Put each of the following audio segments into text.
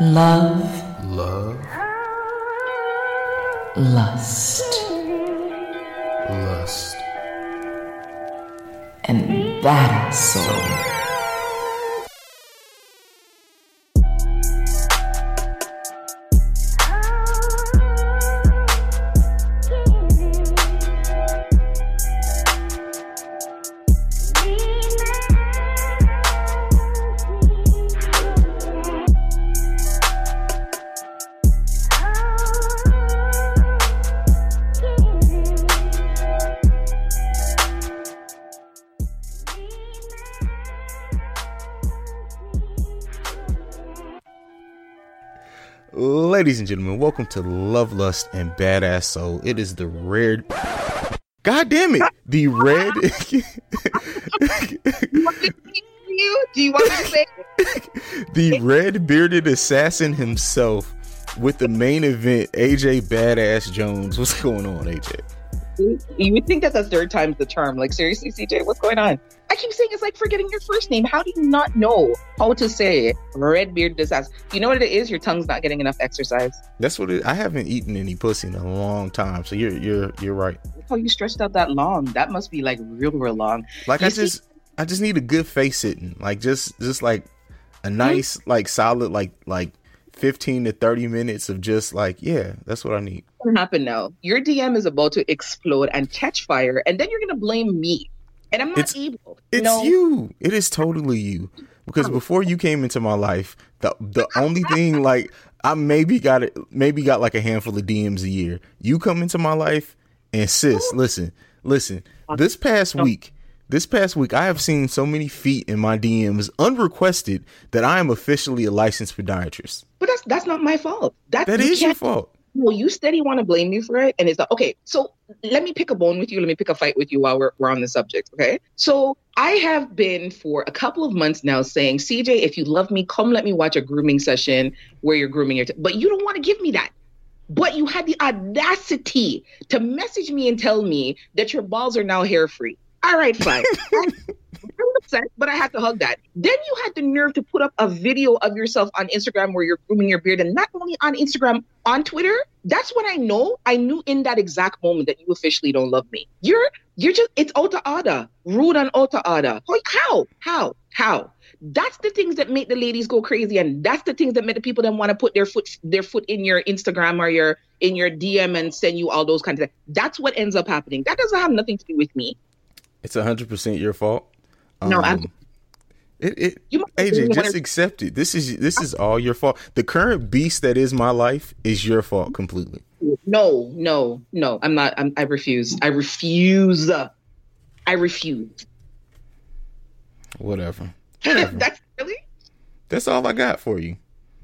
Love, Love, lust, lust, and badass soul. Ladies and gentlemen, welcome to Love, Lust, and Badass Soul. It is the red. God damn it! The red. Do you want to say the red bearded assassin himself with the main event, AJ Badass Jones. What's going on, AJ? You would think that the third time's the charm. Like, seriously, CJ, what's going on? I keep saying it's like forgetting your first name. How do you not know how to say? Red beard disaster. You know what it is? Your tongue's not getting enough exercise. That's what it, I haven't eaten any pussy in a long time. So you're you're you're right. Look how you stretched out that long. That must be like real, real long. Like You I see- just I just need a good face sitting. Like just just like a hmm? nice like solid like like 15 to 30 minutes of just like yeah, that's what I need. What's gonna happen now? Your DM is about to explode and catch fire, and then you're gonna blame me. And I'm not It's- evil. It's no. you. It is totally you. Because oh. before you came into my life, the the only thing like I maybe got it maybe got like a handful of DMs a year. You come into my life and sis, oh. listen, listen. This past week, this past week I have seen so many feet in my DMs unrequested that I am officially a licensed podiatrist. But that's that's not my fault. That, That you is your fault. Well, you steady want to blame me for it, and it's like, okay. So let me pick a bone with you. Let me pick a fight with you while we're we're on the subject. Okay. So I have been for a couple of months now saying, CJ, if you love me, come let me watch a grooming session where you're grooming your. T-. But you don't want to give me that. But you had the audacity to message me and tell me that your balls are now hair free. All right, fine. I'm upset, but I had to hug that. Then you had the nerve to put up a video of yourself on Instagram where you're grooming your beard, and not only on Instagram, on Twitter. That's when I know. I knew in that exact moment that you officially don't love me. You're you're just it's auto ada, rude and auto ada. How? How? How? That's the things that make the ladies go crazy, and that's the things that make the people then want to put their foot their foot in your Instagram or your in your DM and send you all those kinds of. That's what ends up happening. That doesn't have nothing to do with me. It's 100% your fault. No, I'm- Um, it, it AJ, just whatever- accept it. This is this is all your fault. The current beast that is my life is your fault completely. No, no, no. I'm not. I'm, I refuse. I refuse. I refuse. Whatever. That's really. That's all I got for you.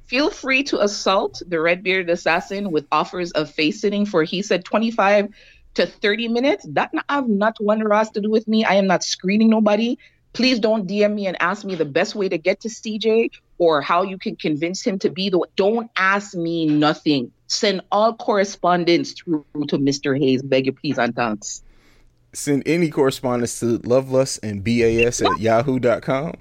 Feel free to assault the red bearded assassin with offers of face sitting for he said 25 to 30 minutes. That have not one ras to do with me. I am not screening nobody. Please don't DM me and ask me the best way to get to CJ or how you can convince him to be the. Don't ask me nothing. Send all correspondence through to Mr. Hayes. Beg your please and thanks. Send any correspondence to lovelust and bas at yahoo.com.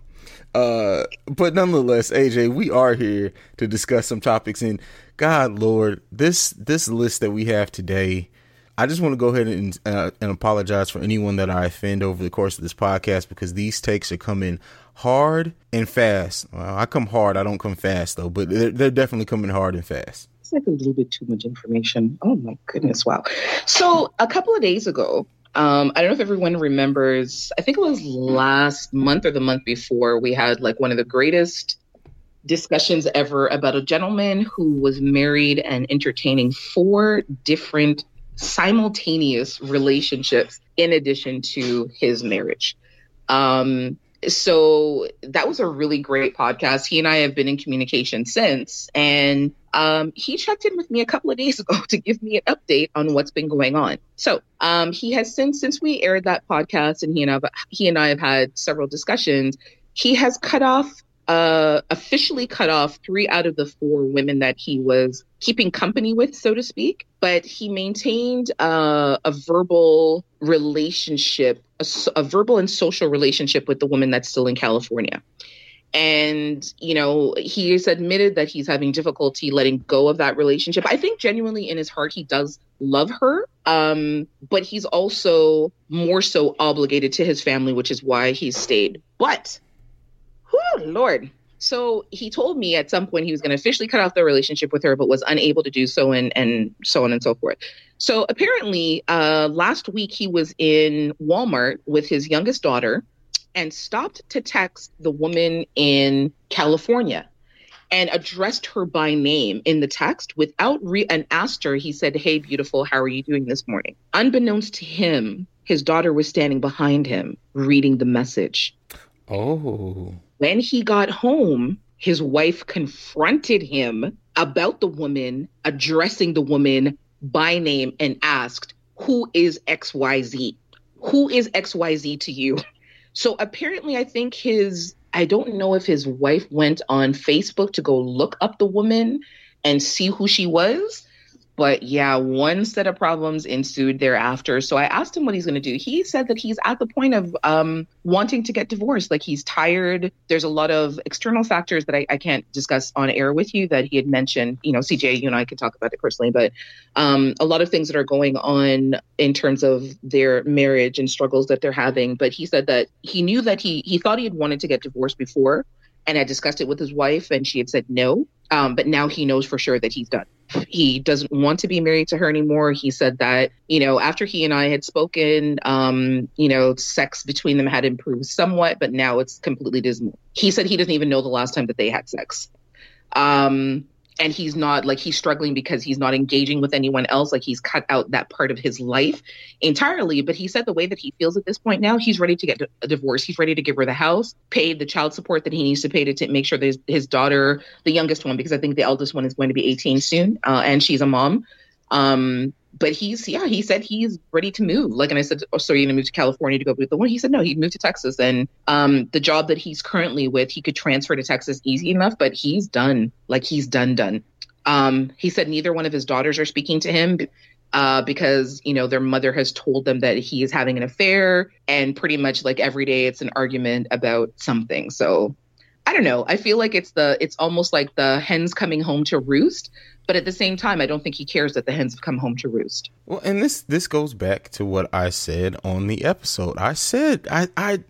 Uh, but nonetheless, AJ, we are here to discuss some topics. And God, Lord, this this list that we have today, I just want to go ahead and uh, and apologize for anyone that I offend over the course of this podcast because these takes are coming hard and fast. Well, I come hard, I don't come fast though, but they're, they're definitely coming hard and fast. It's like a little bit too much information. Oh my goodness, wow. So a couple of days ago, um, I don't know if everyone remembers, I think it was last month or the month before, we had like one of the greatest discussions ever about a gentleman who was married and entertaining four different simultaneous relationships in addition to his marriage. Um, so that was a really great podcast. He and I have been in communication since, and um, he checked in with me a couple of days ago to give me an update on what's been going on. So um, he has since since we aired that podcast, and he and I he and I have had several discussions. He has cut off uh, officially cut off three out of the four women that he was keeping company with, so to speak. But he maintained uh, a verbal relationship, a, a verbal and social relationship with the woman that's still in California. And, you know, he has admitted that he's having difficulty letting go of that relationship. I think genuinely in his heart, he does love her. Um, but he's also more so obligated to his family, which is why he's stayed. But Whew, Lord. So he told me at some point he was going to officially cut off the relationship with her, but was unable to do so, and and so on and so forth. So apparently, uh, last week he was in Walmart with his youngest daughter, and stopped to text the woman in California, and addressed her by name in the text without re and asked her. He said, "Hey, beautiful, how are you doing this morning?" Unbeknownst to him, his daughter was standing behind him reading the message. Oh. When he got home, his wife confronted him about the woman, addressing the woman by name, and asked, Who is XYZ? Who is XYZ to you? So apparently, I think his, I don't know if his wife went on Facebook to go look up the woman and see who she was but yeah, one set of problems ensued thereafter. So I asked him what he's going to do. He said that he's at the point of um, wanting to get divorced. Like he's tired. There's a lot of external factors that I, I, can't discuss on air with you that he had mentioned. You know, CJ, you and I can talk about it personally, but um, a lot of things that are going on in terms of their marriage and struggles that they're having. But he said that he knew that he he thought he had wanted to get divorced before and had discussed it with his wife, and she had said no. Um, but now he knows for sure that he's done he doesn't want to be married to her anymore. He said that, you know, after he and I had spoken, um, you know, sex between them had improved somewhat, but now it's completely dismal. He said he doesn't even know the last time that they had sex. Um, and he's not like he's struggling because he's not engaging with anyone else like he's cut out that part of his life entirely but he said the way that he feels at this point now he's ready to get a divorce he's ready to give her the house pay the child support that he needs to pay to, to make sure that his, his, daughter the youngest one because i think the eldest one is going to be 18 soon uh, and she's a mom um, but he's yeah he said he's ready to move. Like and i said oh, so you're gonna move to california to go with the one he said no he'd move to texas. And um the job that he's currently with he could transfer to texas easy enough but he's done. Like he's done done. Um he said neither one of his daughters are speaking to him uh, because you know their mother has told them that he is having an affair and pretty much like every day it's an argument about something. So i don't know i feel like it's the it's almost like the hens coming home to roost but at the same time, I don't think he cares that the hens have come home to roost. Well, and this this goes back to what I said on the episode. I said I I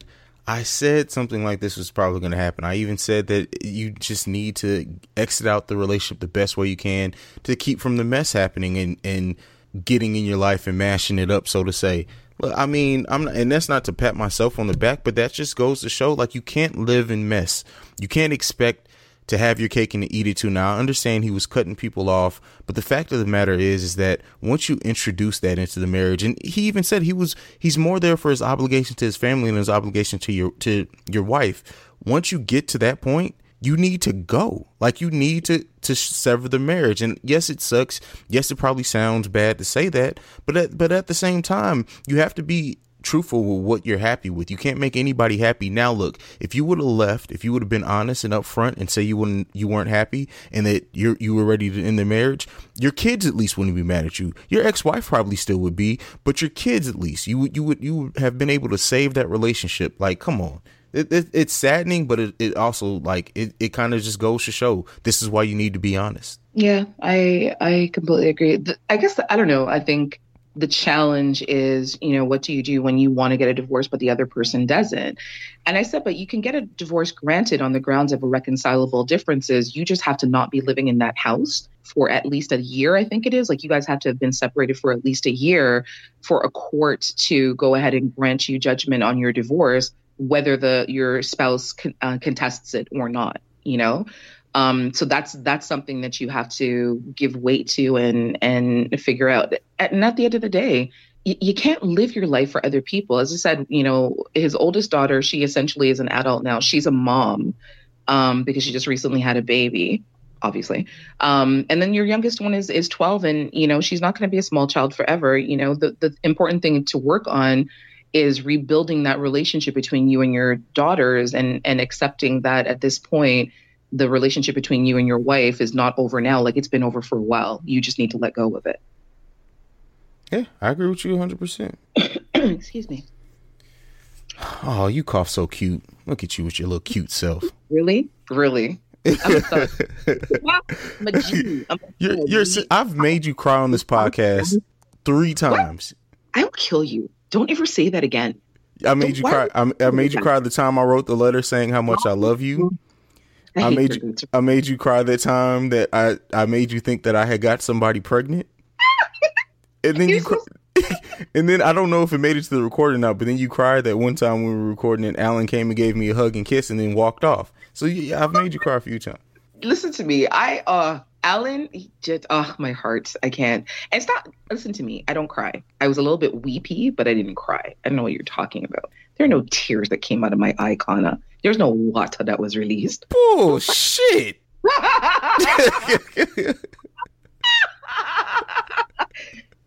I said something like this was probably going to happen. I even said that you just need to exit out the relationship the best way you can to keep from the mess happening and and getting in your life and mashing it up, so to say. I mean, I'm not, and that's not to pat myself on the back, but that just goes to show like you can't live in mess. You can't expect to have your cake and to eat it too. Now I understand he was cutting people off, but the fact of the matter is, is that once you introduce that into the marriage, and he even said he was, he's more there for his obligation to his family and his obligation to your to your wife. Once you get to that point, you need to go. Like you need to to sever the marriage. And yes, it sucks. Yes, it probably sounds bad to say that, but at, but at the same time, you have to be truthful with what you're happy with. You can't make anybody happy. Now look, if you would have left, if you would have been honest and upfront and say you wouldn't you weren't happy and that you you were ready to end the marriage, your kids at least wouldn't be mad at you. Your ex-wife probably still would be, but your kids at least. You would you would you would have been able to save that relationship. Like, come on. It, it, it's saddening, but it, it also like it, it kind of just goes to show this is why you need to be honest. Yeah, I I completely agree. I guess I don't know. I think the challenge is, you know, what do you do when you want to get a divorce, but the other person doesn't? And I said, but you can get a divorce granted on the grounds of irreconcilable differences. You just have to not be living in that house for at least a year, I think it is. Like you guys have to have been separated for at least a year for a court to go ahead and grant you judgment on your divorce, whether the your spouse con- uh, contests it or not. You know, um, so that's that's something that you have to give weight to and and figure out. And at the end of the day, you can't live your life for other people. As I said, you know, his oldest daughter, she essentially is an adult now. She's a mom um, because she just recently had a baby, obviously. Um, and then your youngest one is is 12, and you know she's not going to be a small child forever. You know, the the important thing to work on is rebuilding that relationship between you and your daughters, and and accepting that at this point the relationship between you and your wife is not over now. Like it's been over for a while. You just need to let go of it. Yeah, I agree with you 100%. Excuse me. Oh, you cough so cute. Look at you with your little cute self. Really? Really? I'm a. I'm a G. I'm a You're, you're, I've made you cry on this podcast three times. I'll kill you. Don't ever say that again. I made you cry. I, I made you cry the time I wrote the letter saying how much I oh, love you. I hate made you. I made you cry that time that I. I made you think that I had got somebody pregnant. And then you. Cry, and then I don't know if it made it to the recording now, but then you cried that one time when we were recording, and Alan came and gave me a hug and kiss, and then walked off. So yeah, I've made you cry a few times. Listen to me. I uh Alan just oh my heart. I can't. And stop listen to me. I don't cry. I was a little bit weepy, but I didn't cry. I don't know what you're talking about. There are no tears that came out of my eye, Kana. There's no water that was released. Oh shit.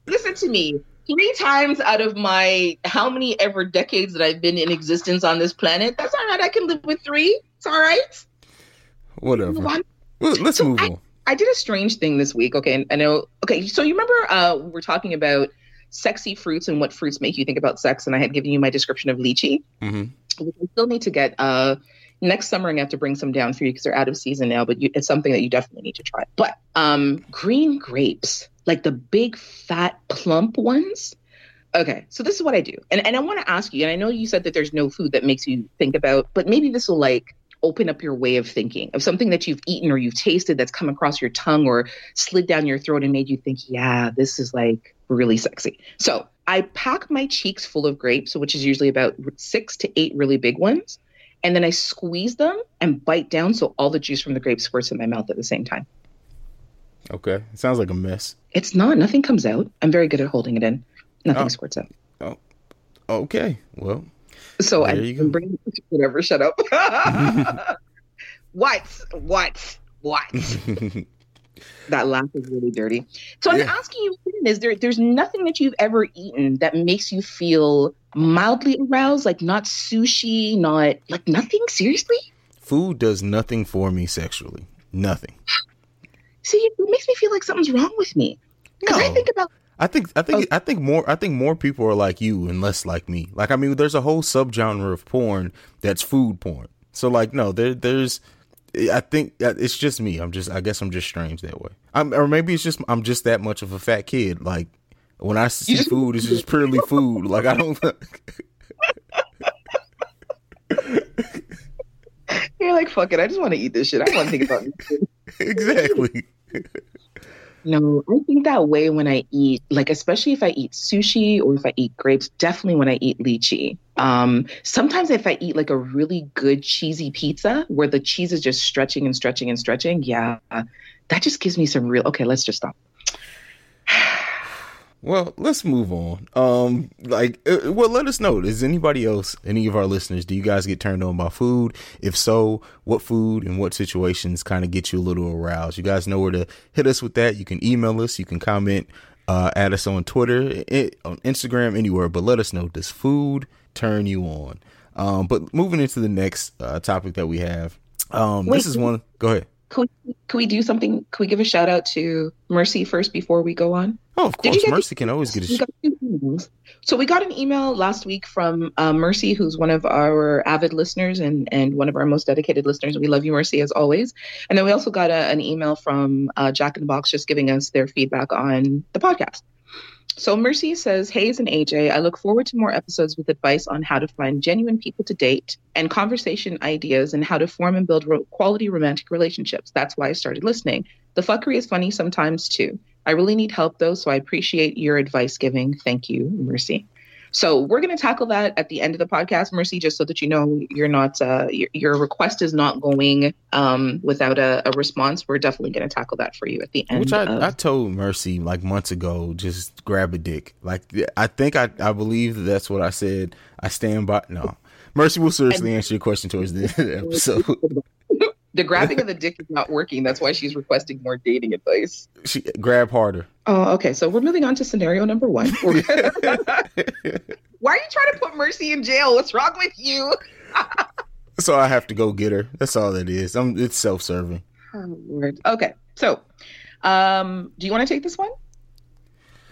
Listen to me. Three times out of my how many ever decades that I've been in existence on this planet, that's all right. I can live with three. It's all right. Whatever. Well, let's So move I- on. I did a strange thing this week. Okay, and I know. Okay, so you remember uh, we were talking about sexy fruits and what fruits make you think about sex, and I had given you my description of lychee, hmm which I still need to get. Uh, next summer, I'm gonna have to bring some down for you because they're out of season now. But you, it's something that you definitely need to try. But um, green grapes, like the big fat plump ones. Okay, so this is what I do, and and I want to ask you. And I know you said that there's no food that makes you think about, but maybe this will like open up your way of thinking of something that you've eaten or you've tasted that's come across your tongue or slid down your throat and made you think, yeah, this is like really sexy. So I pack my cheeks full of grapes, which is usually about six to eight really big ones. And then I squeeze them and bite down so all the juice from the grape squirts in my mouth at the same time. Okay. It sounds like a mess. It's not, nothing comes out. I'm very good at holding it in. Nothing Oh. squirts out. Oh. Okay. Well, So There I bring whatever, shut up. what? What? What? that laugh is really dirty. So I'm Yeah. asking you, is there there's nothing that you've ever eaten that makes you feel mildly aroused, like not sushi, not like nothing? Seriously? food does nothing for me sexually. Nothing. See, it makes me feel like something's wrong with me. Because I think about I think I think Oh. I think more I think more people are like you and less like me. Like I mean, there's a whole subgenre of porn that's food porn. So like, no, there there's. I think uh, it's just me. I'm just. I guess I'm just strange that way. I'm, or maybe it's just I'm just that much of a fat kid. Like when I see food, it's just purely food. Like I don't. you're like, fuck it, I just want to eat this shit. I want to think about exactly. No, I think that way when I eat, like especially if I eat sushi or if I eat grapes, definitely when I eat lychee. Um, sometimes if I eat like a really good cheesy pizza where the cheese is just stretching and stretching and stretching, yeah, that just gives me some real. Okay, let's just stop. Well, let's move on. Um, like, uh, well, let us know. Does anybody else, any of our listeners, do you guys get turned on by food? If so, what food and what situations kind of get you a little aroused? You guys know where to hit us with that. You can email us. You can comment, uh, add us on Twitter, i on Instagram, anywhere. But let us know. Does food turn you on? Um, but moving into the next uh, topic that we have. Um, Wait, this is one. Go ahead. Can we, could we do something? Can we give a shout out to Mercy first before we go on? Oh, of course. Mercy can always get a We sh- got two emails. So we got an email last week from uh, Mercy, who's one of our avid listeners and, and one of our most dedicated listeners. We love you, Mercy, as always. And then we also got a, an email from uh, Jack in the Box just giving us their feedback on the podcast. So Mercy says, Hayes and AJ, I look forward to more episodes with advice on how to find genuine people to date and conversation ideas and how to form and build ro- quality romantic relationships. That's why I started listening. The fuckery is funny sometimes too. I really need help though, so I appreciate your advice giving. Thank you, Mercy. So we're going to tackle that at the end of the podcast, Mercy, just so that you know you're not uh, your, your request is not going um, without a, a, response. We're definitely going to tackle that for you at the end. Which I, of- I told Mercy like months ago, just grab a dick. Like I think I I believe that's what I said. I stand by. No, Mercy will seriously answer your question towards the end of the episode. the grabbing of the dick is not working. That's why she's requesting more dating advice. She grab harder. Oh, okay. So we're moving on to scenario number one. why are you trying to put Mercy in jail? What's wrong with you? so I have to go get her. That's all it is. I'm, it's self-serving. Oh Lord. Okay. So, um, do you want to take this one?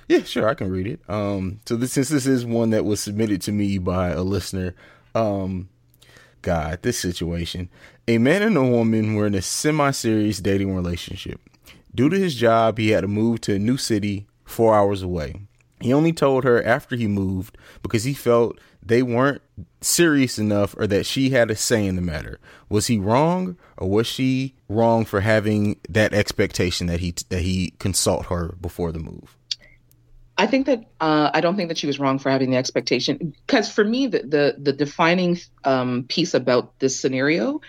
Yeah, sure. I can read it. Um, so this, since this is one that was submitted to me by a listener, um, God, this situation. A man and a woman were in a semi serious dating relationship. Due to his job, he had to move to a new city four hours away. He only told her after he moved because he felt they weren't serious enough or that she had a say in the matter. Was he wrong or was she wrong for having that expectation that he that he consult her before the move? I think that uh, I don't think that she was wrong for having the expectation because for me the the, the defining um, piece about this scenario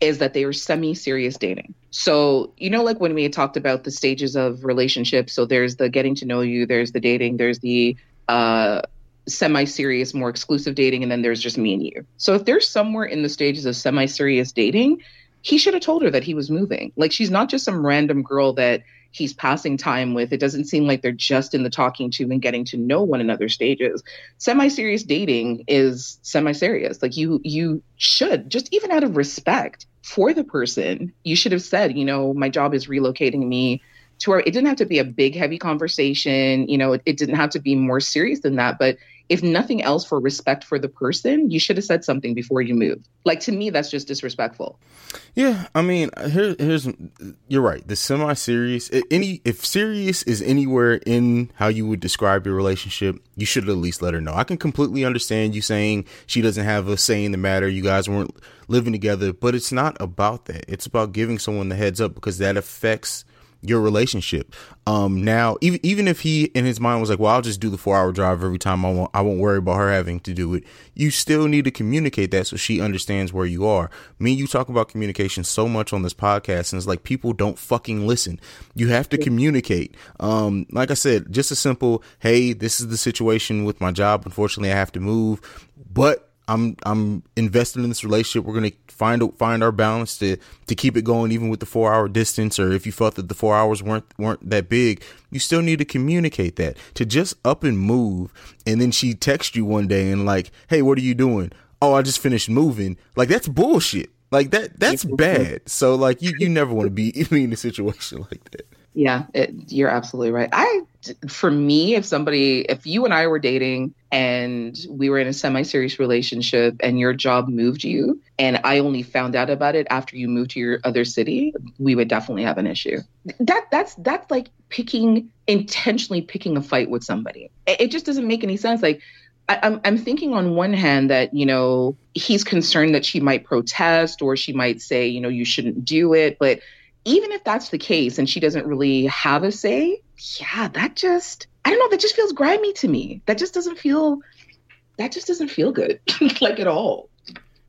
is that they were semi-serious dating. So you know, like when we had talked about the stages of relationships. So there's the getting to know you, there's the dating, there's the uh, semi-serious, more exclusive dating, and then there's just me and you. So if they're somewhere in the stages of semi-serious dating, he should have told her that he was moving. Like she's not just some random girl that he's passing time with. It doesn't seem like they're just in the talking to and getting to know one another stages. Semi-serious dating is semi-serious. Like you you should just even out of respect for the person, you should have said, you know, my job is relocating me to where it didn't have to be a big heavy conversation, you know, it, it didn't have to be more serious than that, but if nothing else for respect for the person, you should have said something before you moved. Like to me, that's just disrespectful. Yeah, I mean, here, here's you're right. The semi-serious, any if serious is anywhere in how you would describe your relationship, you should at least let her know. I can completely understand you saying she doesn't have a say in the matter. You guys weren't living together, but it's not about that. It's about giving someone the heads up because that affects your relationship. Um, now, even even if he in his mind was like, "Well, I'll just do the four hour drive every time. I won't I won't worry about her having to do it." You still need to communicate that so she understands where you are. Me you talk about communication so much on this podcast, and it's like people don't fucking listen. You have to communicate. Um, like I said, just a simple, "Hey, this is the situation with my job. Unfortunately, I have to move, but." I'm I'm invested in this relationship. We're gonna find find our balance to to keep it going, even with the four hour distance. Or if you felt that the four hours weren't weren't that big, you still need to communicate that. To just up and move, and then she texts you one day and like, "Hey, what are you doing?" Oh, I just finished moving. Like that's bullshit. Like that that's bad. So like you you never want to be in a situation like that. Yeah, it, you're absolutely right. I, for me, if somebody, if you and I were dating and we were in a semi-serious relationship and your job moved you, and I only found out about it after you moved to your other city, we would definitely have an issue. That that's that's like picking intentionally picking a fight with somebody. It, it just doesn't make any sense. Like I'm, I'm thinking on one hand that, you know, he's concerned that she might protest or she might say, you know, you shouldn't do it. But even if that's the case and she doesn't really have a say, yeah, that just, I don't know, that just feels grimy to me. That just doesn't feel, that just doesn't feel good, like at all.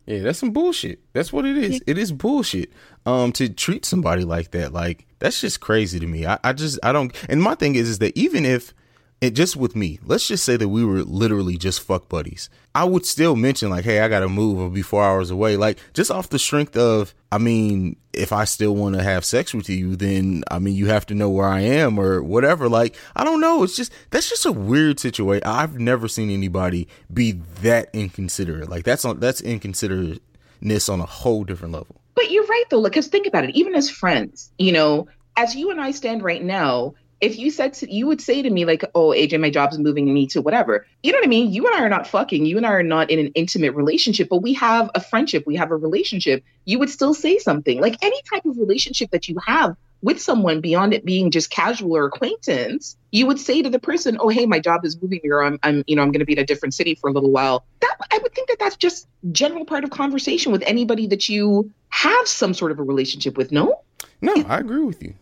Yeah, that's some bullshit. That's what it is. It is bullshit. Um, to treat somebody like that, like that's just crazy to me. I, I just, I don't. And my thing is, is that even if it just with me, let's just say that we were literally just fuck buddies. I would still mention like, hey, I gotta move or be four hours away. Like just off the strength of, I mean, if I still want to have sex with you, then I mean, you have to know where I am or whatever. Like, I don't know. It's just that's just a weird situation. I've never seen anybody be that inconsiderate. Like that's on that's inconsiderateness on a whole different level. But you're right though, Like, because think about it. Even as friends, you know, as you and I stand right now, if you said to, you would say to me like, "Oh, AJ, my job's moving me to whatever," you know what I mean? You and I are not fucking. You and I are not in an intimate relationship, but we have a friendship. We have a relationship. You would still say something like any type of relationship that you have with someone beyond it being just casual or acquaintance. You would say to the person, "Oh, hey, my job is moving here. I'm, I'm, you know, I'm going to be in a different city for a little while." That I would think that that's just general part of conversation with anybody that you have some sort of a relationship with. No. No, I agree with you.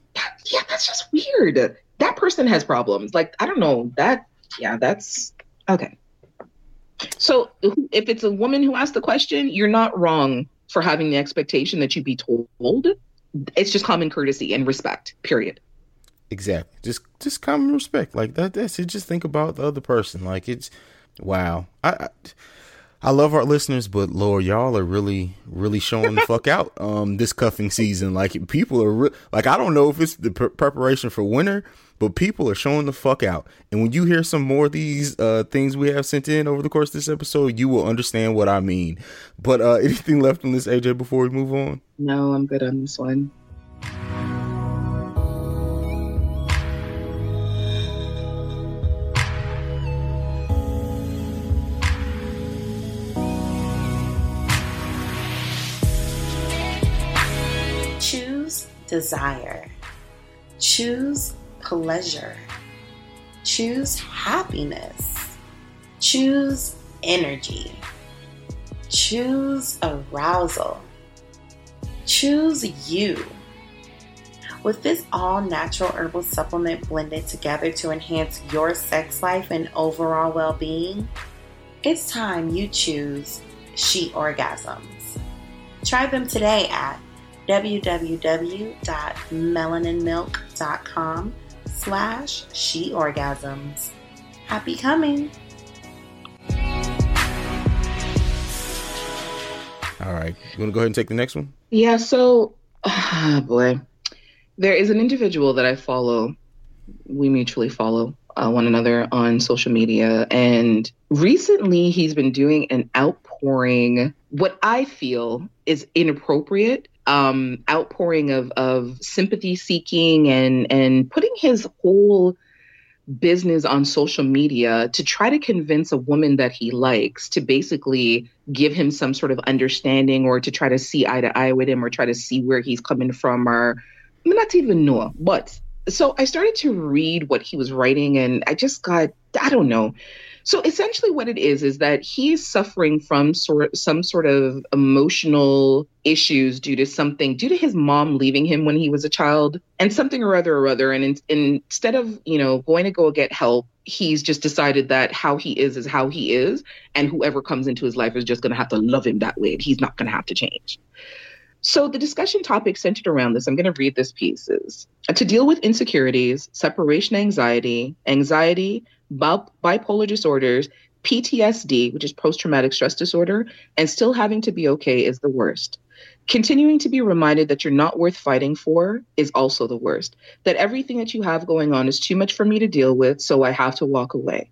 Yeah, that's just weird that person has problems. Like, I don't know that. Yeah, that's okay. So if it's a woman who asked the question, you're not wrong for having the expectation that you be told. It's just common courtesy and respect. Period. Exactly. Just just common respect. Like that that's it. Just think about the other person. Like it's wow. I, I I love our listeners, but Lord, y'all are really, really showing the fuck out um this cuffing season. Like people are re- like I don't know if it's the pre- preparation for winter, but people are showing the fuck out. And when you hear some more of these uh things we have sent in over the course of this episode, you will understand what I mean. But uh anything left on this AJ before we move on? No, I'm good on this one. Choose desire. Choose pleasure. Choose happiness. Choose energy. Choose arousal. Choose you. With this all natural herbal supplement blended together to enhance your sex life and overall well being, it's time you choose She Orgasms. Try them today at www.melaninmilk.com slash she orgasms. Happy coming! All right. You want to go ahead and take the next one? Yeah, so, oh boy. There is an individual that I follow. We mutually follow uh, one another on social media. And recently he's been doing an outpouring, what I feel is inappropriate um, outpouring of, of sympathy seeking and, and putting his whole business on social media to try to convince a woman that he likes to basically give him some sort of understanding or to try to see eye to eye with him or try to see where he's coming from or not even know. But so I started to read what he was writing and I just got, I don't know. So essentially, what it is is that he is suffering from sort some sort of emotional issues due to something due to his mom leaving him when he was a child and something or other or other. And in, instead of you know going to go get help, he's just decided that how he is is how he is, and whoever comes into his life is just going to have to love him that way. He's not going to have to change. So the discussion topic centered around this, I'm going to read this piece is to deal with insecurities, separation anxiety, anxiety, bipolar disorders, PTSD, which is post traumatic stress disorder, and still having to be okay is the worst. Continuing to be reminded that you're not worth fighting for is also the worst. That everything that you have going on is too much for me to deal with, so I have to walk away.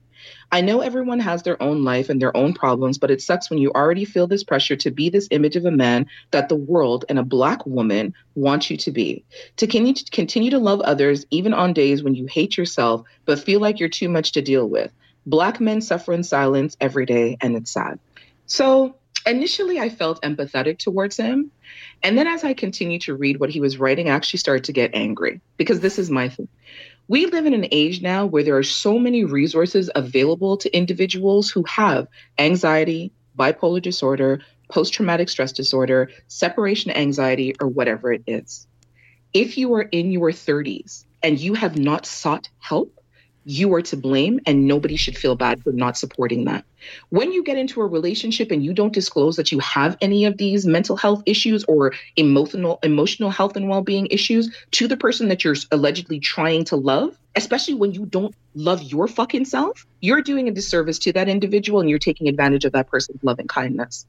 I know everyone has their own life and their own problems, but it sucks when you already feel this pressure to be this image of a man that the world and a black woman want you to be. To continue to love others even on days when you hate yourself but feel like you're too much to deal with. Black men suffer in silence every day, and it's sad. So initially, I felt empathetic towards him. And then as I continued to read what he was writing, I actually started to get angry because this is my thing we live in an age now where there are so many resources available to individuals who have anxiety, bipolar disorder, post traumatic stress disorder, separation anxiety, or whatever it is. If you are in your 30s and you have not sought help, you are to blame and nobody should feel bad for not supporting that. When you get into a relationship and you don't disclose that you have any of these mental health issues or emotional emotional health and well-being issues to the person that you're allegedly trying to love, especially when you don't love your fucking self, you're doing a disservice to that individual and you're taking advantage of that person's love and kindness.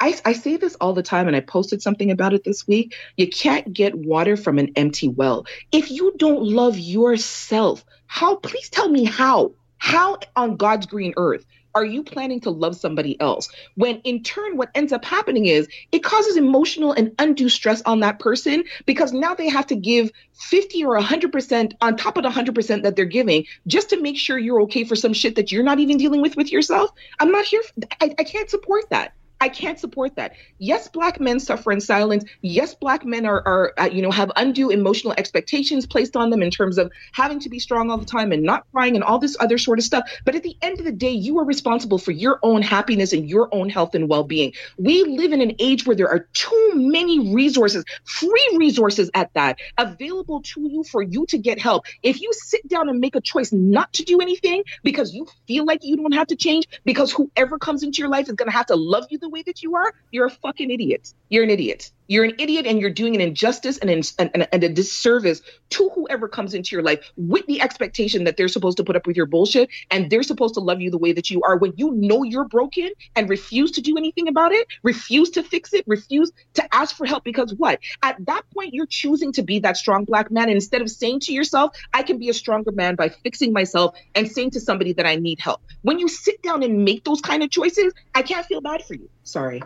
I, I, say this all the time, and I posted something about it this week. You can't get water from an empty well. If you don't love yourself, how, please tell me how, how on God's green earth are you planning to love somebody else? When in turn, what ends up happening is it causes emotional and undue stress on that person because now they have to give 50 or 100% on top of the 100% that they're giving just to make sure you're okay for some shit that you're not even dealing with with yourself. I'm not here, for, I, I can't support that. I can't support that. Yes, black men suffer in silence. Yes, black men are, are uh, you know, have undue emotional expectations placed on them in terms of having to be strong all the time and not crying and all this other sort of stuff. But at the end of the day, you are responsible for your own happiness and your own health and well-being. We live in an age where there are too many resources, free resources at that, available to you for you to get help. If you sit down and make a choice not to do anything because you feel like you don't have to change, because whoever comes into your life is going to have to love you the way that you are, you're a fucking idiot. You're an idiot. You're an idiot and you're doing an injustice and, and, and a disservice to whoever comes into your life with the expectation that they're supposed to put up with your bullshit and they're supposed to love you the way that you are when you know you're broken and refuse to do anything about it, refuse to fix it, refuse to ask for help because what? At that point, you're choosing to be that strong black man. And instead of saying to yourself, I can be a stronger man by fixing myself and saying to somebody that I need help. When you sit down and make those kind of choices, I can't feel bad for you. Sorry.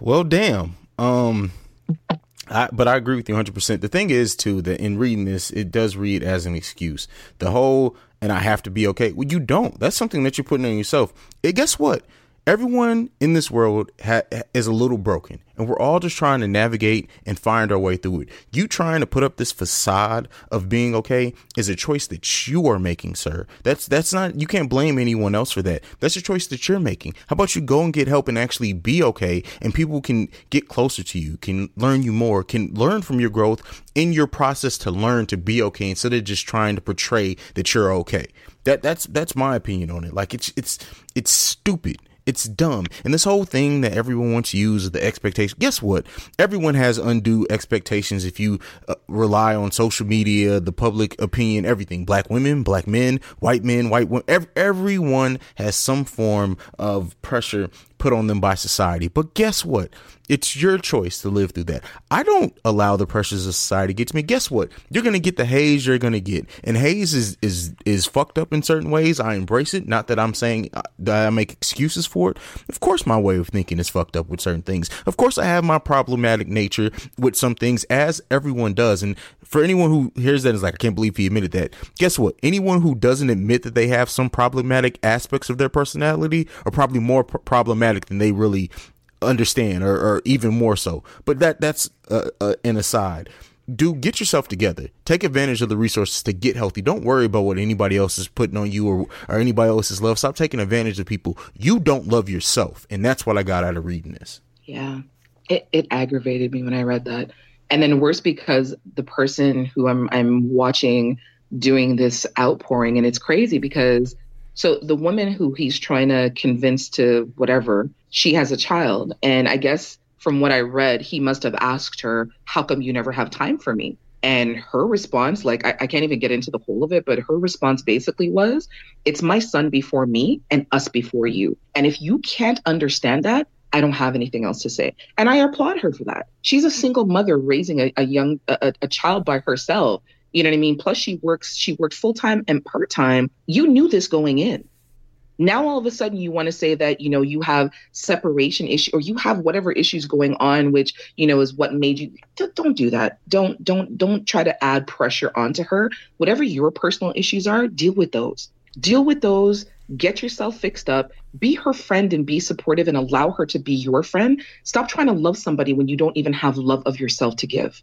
Well, damn. Um, I, but I agree with you 100%. The thing is, too, that in reading this, it does read as an excuse. The whole, and I have to be okay. Well, you don't. That's something that you're putting on yourself. And guess what? Everyone in this world ha- is a little broken, and we're all just trying to navigate and find our way through it. You trying to put up this facade of being okay is a choice that you are making, sir. That's that's not. You can't blame anyone else for that. That's a choice that you're making. How about you go and get help and actually be okay, and people can get closer to you, can learn you more, can learn from your growth in your process to learn to be okay instead of just trying to portray that you're okay. That that's that's my opinion on it. Like it's it's it's stupid it's dumb. And this whole thing that everyone wants to use is the expectation. Guess what? Everyone has undue expectations if you uh, rely on social media, the public opinion, everything. Black women, black men, white men, white women. Ev- everyone has some form of pressure put on them by society. But guess what? It's your choice to live through that. I don't allow the pressures of society to get to me. Guess what? You're gonna get the Hayes you're gonna get, and Hayes is is is fucked up in certain ways. I embrace it. Not that I'm saying uh, that I make excuses for it. Of course, my way of thinking is fucked up with certain things. Of course, I have my problematic nature with some things, as everyone does. And for anyone who hears that is like, I can't believe he admitted that. Guess what? Anyone who doesn't admit that they have some problematic aspects of their personality are probably more pr- problematic than they really understand or, or even more so. But that that's uh, uh, an aside. Do get yourself together. Take advantage of the resources to get healthy. Don't worry about what anybody else is putting on you or, or anybody else's love. Stop taking advantage of people. You don't love yourself and that's what i got out of reading this. Yeah. It, it aggravated me when i read that. And then worse because the person who i'm i'm watching doing this outpouring and it's crazy because so the woman who he's trying to convince to whatever she has a child. And I guess from what I read, he must have asked her, How come you never have time for me? And her response, like, I, I, can't even get into the whole of it, but her response basically was, It's my son before me and us before you. And if you can't understand that, I don't have anything else to say. And I applaud her for that. She's a single mother raising a, a young, a, a child by herself. You know what I mean? Plus she works, she works full time and part time. You knew this going in. Now all of a sudden you want to say that, you know, you have separation issue or you have whatever issues going on, which, you know, is what made you don't do that. Don't don't don't try to add pressure onto her. Whatever your personal issues are, deal with those. Deal with those, get yourself fixed up, be her friend and be supportive and allow her to be your friend. Stop trying to love somebody when you don't even have love of yourself to give.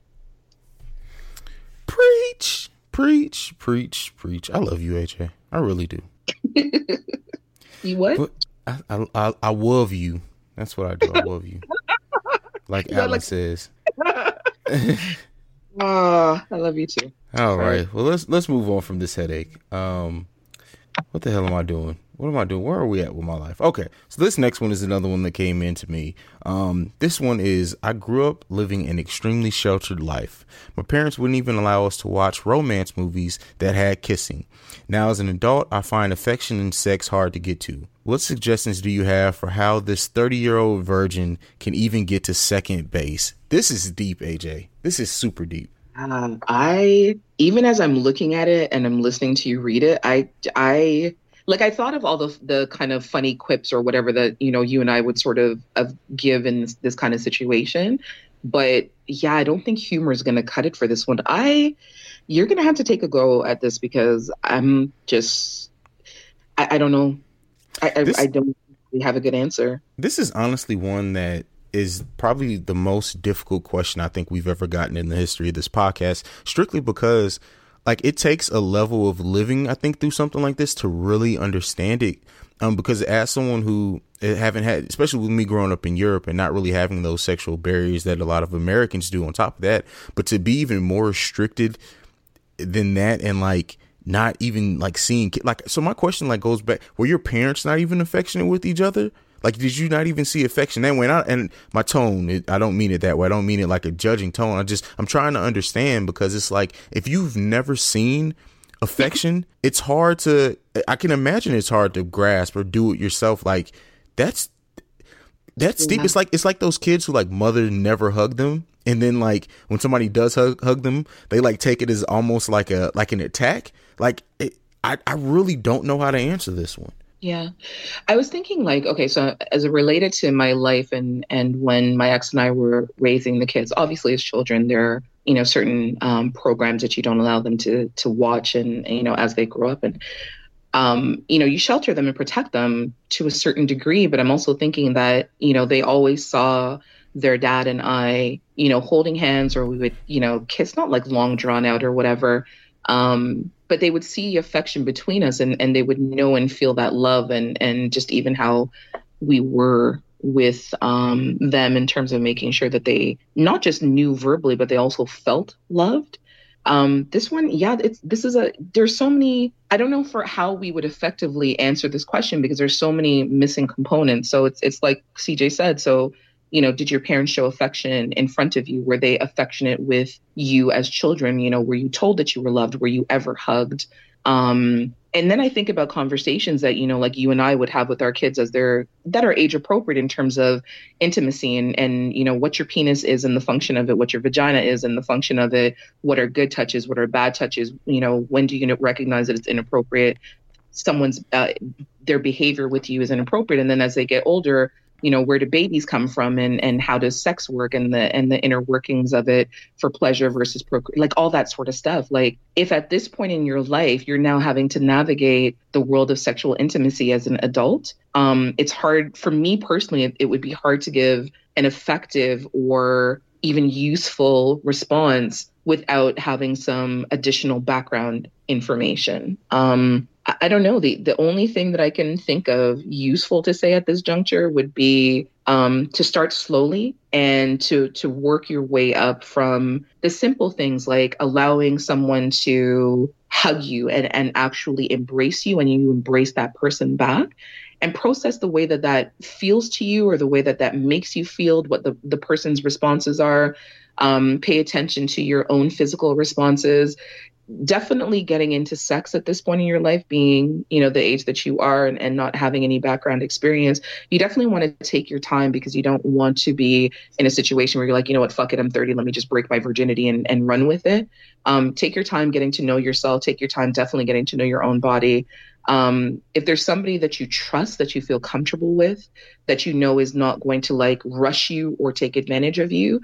Preach, preach, preach, preach. I love you, AJ. I really do. You what? I, I, I, I love you. That's what I do. I love you. Like Alex like- says. oh, I love you too. All Sorry. right. Well, let's let's move on from this headache. Um, what the hell am I doing? What am I doing? Where are we at with my life? Okay, so this next one is another one that came in to me. Um, this one is I grew up living an extremely sheltered life. My parents wouldn't even allow us to watch romance movies that had kissing. Now, as an adult, I find affection and sex hard to get to. What suggestions do you have for how this 30 year old virgin can even get to second base? This is deep, AJ. This is super deep. Um, I even as I'm looking at it and I'm listening to you read it, I I like I thought of all the the kind of funny quips or whatever that you know you and I would sort of, of give in this, this kind of situation, but yeah, I don't think humor is going to cut it for this one. I you're going to have to take a go at this because I'm just I, I don't know. I, this, I, I don't we have a good answer. This is honestly one that is probably the most difficult question I think we've ever gotten in the history of this podcast, strictly because like it takes a level of living, I think, through something like this to really understand it. Um, because as someone who eh, haven't had, especially with me growing up in Europe and not really having those sexual barriers that a lot of Americans do on top of that, but to be even more restricted than that and like not even like seeing like so my question like goes back were your parents not even affectionate with each other like did you not even see affection that way and, I, and my tone it, i don't mean it that way i don't mean it like a judging tone i just i'm trying to understand because it's like if you've never seen affection it's hard to i can imagine it's hard to grasp or do it yourself like that's that's deep. It's like it's like those kids who like mother never hug them, and then like when somebody does hug hug them, they like take it as almost like a like an attack. Like it, I I really don't know how to answer this one. Yeah. I was thinking like, okay, so as it related to my life and and when my ex and I were raising the kids, obviously as children, there are, you know, certain um, programs that you don't allow them to to watch and, and you know, as they grow up and um, you know, you shelter them and protect them to a certain degree, but I'm also thinking that, you know, they always saw their dad and I, you know, holding hands or we would, you know, kiss, not like long drawn out or whatever. Um, but they would see affection between us and, and they would know and feel that love and, and just even how we were with um, them in terms of making sure that they not just knew verbally, but they also felt loved. Um, this one, yeah, it's this is a there's so many. I don't know for how we would effectively answer this question because there's so many missing components. So it's it's like CJ said. So you know, did your parents show affection in front of you? Were they affectionate with you as children? You know, were you told that you were loved? Were you ever hugged? Um, and then I think about conversations that, you know, like you and I would have with our kids as they're that are age appropriate in terms of intimacy and, and, you know, what your penis is and the function of it, what your vagina is and the function of it, what are good touches, what are bad touches, you know, when do you recognize that it's inappropriate? Someone's, uh, their behavior with you is inappropriate. And then as they get older, you know where do babies come from and and how does sex work and the and the inner workings of it for pleasure versus procre- like all that sort of stuff. Like if at this point in your life you're now having to navigate the world of sexual intimacy as an adult um it's hard for me personally it, it would be hard to give an effective or even useful response without having some additional background information um I don't know. The the only thing that I can think of useful to say at this juncture would be um, to start slowly and to to work your way up from the simple things like allowing someone to hug you and, and actually embrace you and you embrace that person back and process the way that that feels to you or the way that that makes you feel what the, the person's responses are um, pay attention to your own physical responses. Definitely getting into sex at this point in your life being you know the age that you are and, and not having any background experience you definitely want to take your time because you don't want to be in a situation where you're like you know what? Fuck it i'm 30 let me just break my virginity and, and run with it. Um, take your time getting to know yourself take your time definitely getting to know your own body. Um, if there's somebody that you trust that you feel comfortable with that you know is not going to like rush you or take advantage of you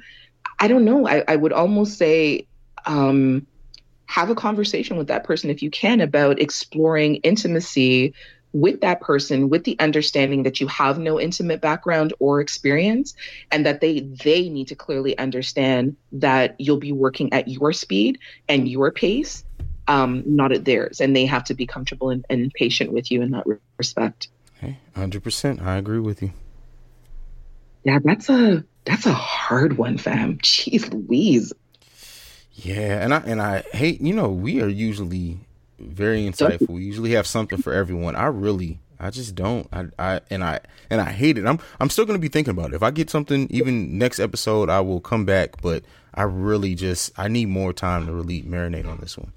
i don't know. I, I would almost say um, have a conversation with that person if you can about exploring intimacy with that person with the understanding that you have no intimate background or experience and that they they need to clearly understand that you'll be working at your speed and your pace um, not at theirs. And they have to be comfortable and, and patient with you in that respect. Hey 100% i agree with you yeah that's a that's a hard one fam jeez louise yeah, and I and I hate you know we are usually very insightful. We usually have something for everyone. I really I just don't. I, I and I and I hate it. I'm I'm still gonna be thinking about it. If I get something, even next episode, I will come back. But I really just I need more time to really marinate on this one.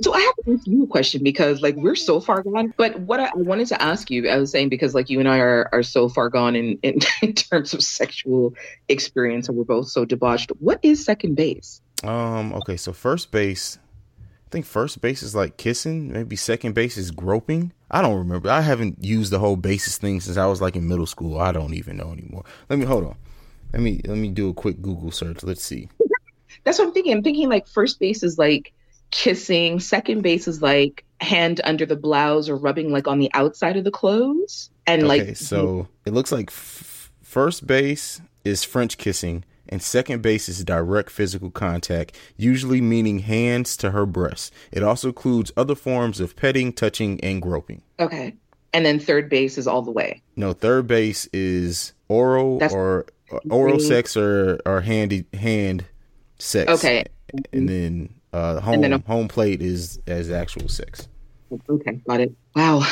So I have to ask you a question because like we're so far gone. But what I wanted to ask you, I was saying because like you and I are are so far gone in in, in terms of sexual experience, and we're both so debauched. What is second base? Um. Okay. So first base, I think first base is like kissing. Maybe second base is groping. I don't remember. I haven't used the whole basis thing since I was like in middle school. I don't even know anymore. Let me hold on. Let me let me do a quick Google search. Let's see. That's what I'm thinking. I'm thinking like first base is like kissing. Second base is like hand under the blouse or rubbing like on the outside of the clothes. And Okay, like so it looks like f- first base is French kissing, and second base is direct physical contact, usually meaning hands to her breast. It also includes other forms of petting, touching, and groping. okay. And then third base is all the way. No, third base is oral That's- or, or oral sex or or handy hand sex. Okay. and then uh, home home plate is as actual sex. Okay, got it. Wow.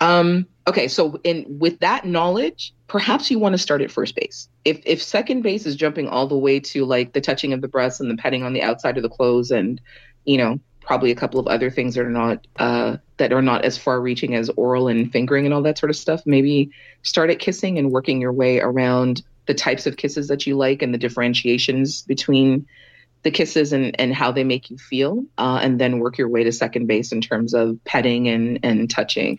Um, okay, so in with that knowledge, perhaps you want to start at first base. If if second base is jumping all the way to like the touching of the breasts and the petting on the outside of the clothes and you know, probably a couple of other things that are not uh that are not as far reaching as oral and fingering and all that sort of stuff, maybe start at kissing and working your way around the types of kisses that you like and the differentiations between the kisses and, and how they make you feel, uh, and then work your way to second base in terms of petting and, and touching.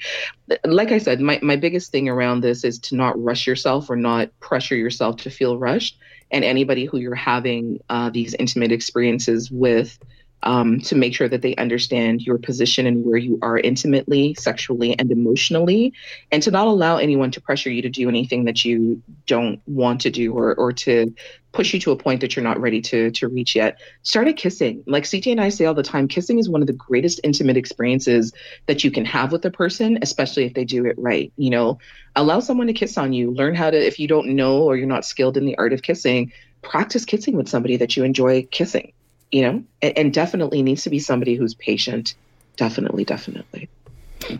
Like I said, my, my biggest thing around this is to not rush yourself or not pressure yourself to feel rushed. And anybody who you're having uh, these intimate experiences with, um, to make sure that they understand your position and where you are intimately, sexually, and emotionally, and to not allow anyone to pressure you to do anything that you don't want to do or, or to push you to a point that you're not ready to to reach yet. Start started kissing. Like ct and i say all the time kissing is one of the greatest intimate experiences that you can have with a person especially if they do it right you know? Allow someone to kiss on you. Learn how to if you don't know or you're not skilled in the art of kissing practice kissing with somebody that you enjoy kissing you know and, and definitely needs to be somebody who's patient definitely definitely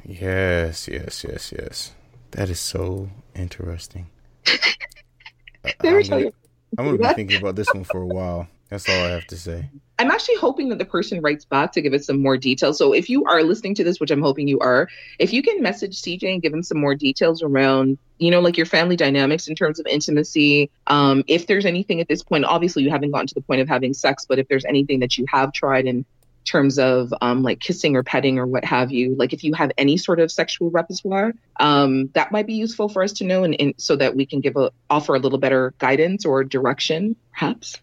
Yes, yes, yes, yes. That is so interesting. I- Let me I'm gonna. I'm gonna be thinking about this one for a while. That's all I have to say. I'm actually hoping that the person writes back to give us some more details. So if you are listening to this, which I'm hoping you are, if you can message CJ and give him some more details around, you know, like your family dynamics in terms of intimacy. Um, if there's anything at this point, obviously you haven't gotten to the point of having sex, but if there's anything that you have tried in terms of um, like kissing or petting or what have you, like if you have any sort of sexual repertoire, um, that might be useful for us to know, and, and so that we can give a offer a little better guidance or direction, perhaps.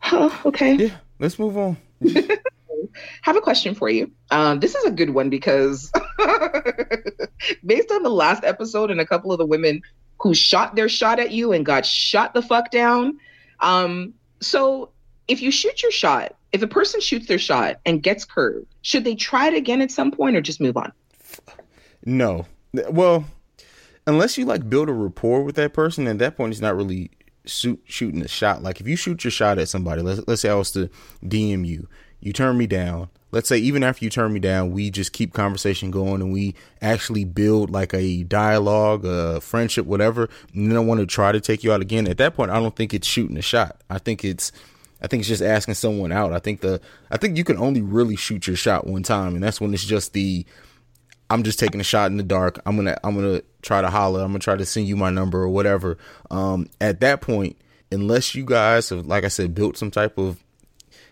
Huh, okay. Yeah, let's move on. have a question for you. Um, this is a good one because based on the last episode and a couple of the women who shot their shot at you and got shot the fuck down. Um, so if you shoot your shot, if a person shoots their shot and gets curved, should they try it again at some point or just move on? No, well, unless you like build a rapport with that person, at that point it's not really shoot, shooting a shot. Like if you shoot your shot at somebody, let's let's say I was to DM you, you turn me down. Let's say even after you turn me down, we just keep conversation going and we actually build like a dialogue, a friendship, whatever. And then I want to try to take you out again. At that point, I don't think it's shooting a shot. I think it's I think it's just asking someone out. I think the I think you can only really shoot your shot one time, and that's when it's just the I'm just taking a shot in the dark. I'm gonna I'm gonna try to holler. I'm gonna try to send you my number or whatever. Um, at that point, unless you guys have, like I said, built some type of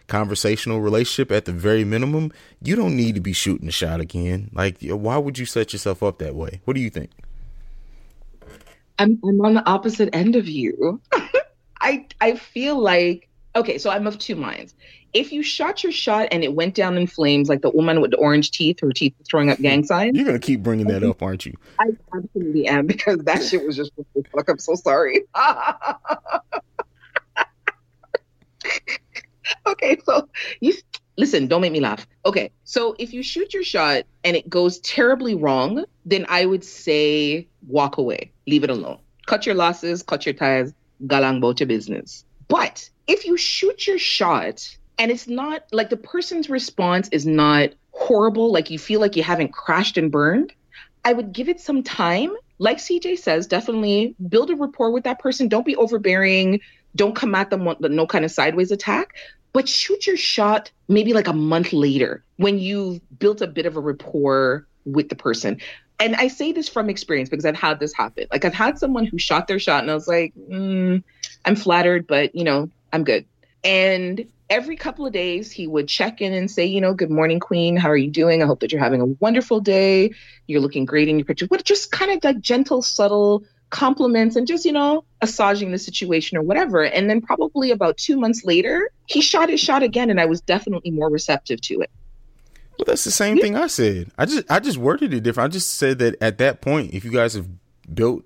conversational relationship at the very minimum, you don't need to be shooting a shot again. Like, why would you set yourself up that way? What do you think? I'm I'm on the opposite end of you. I I feel like okay, so I'm of two minds. If you shot your shot and it went down in flames, like the woman with the orange teeth, her teeth throwing up gang signs, You're gonna keep bringing that up, aren't you? I absolutely am because that shit was just fuck. I'm so sorry. okay, so you listen. Don't make me laugh. Okay, so if you shoot your shot and it goes terribly wrong, then I would say walk away, leave it alone, cut your losses, cut your ties, galang your business. But if you shoot your shot and it's not like the person's response is not horrible, like you feel like you haven't crashed and burned, I would give it some time. Like CJ says, definitely build a rapport with that person. Don't be overbearing. Don't come at them with no kind of sideways attack, but shoot your shot maybe like a month later when you've built a bit of a rapport with the person. And I say this from experience because I've had this happen. Like I've had someone who shot their shot and I was like, mm, I'm flattered, but you know, I'm good. And every couple of days he would check in and say, you know, good morning, Queen. How are you doing? I hope that you're having a wonderful day. You're looking great in your picture. What just kind of like gentle, subtle compliments and just, you know, massaging the situation or whatever. And then probably about two months later, he shot his shot again, and I was definitely more receptive to it. Well, that's the same thing I said. I just I just worded it different. I just said that at that point, if you guys have built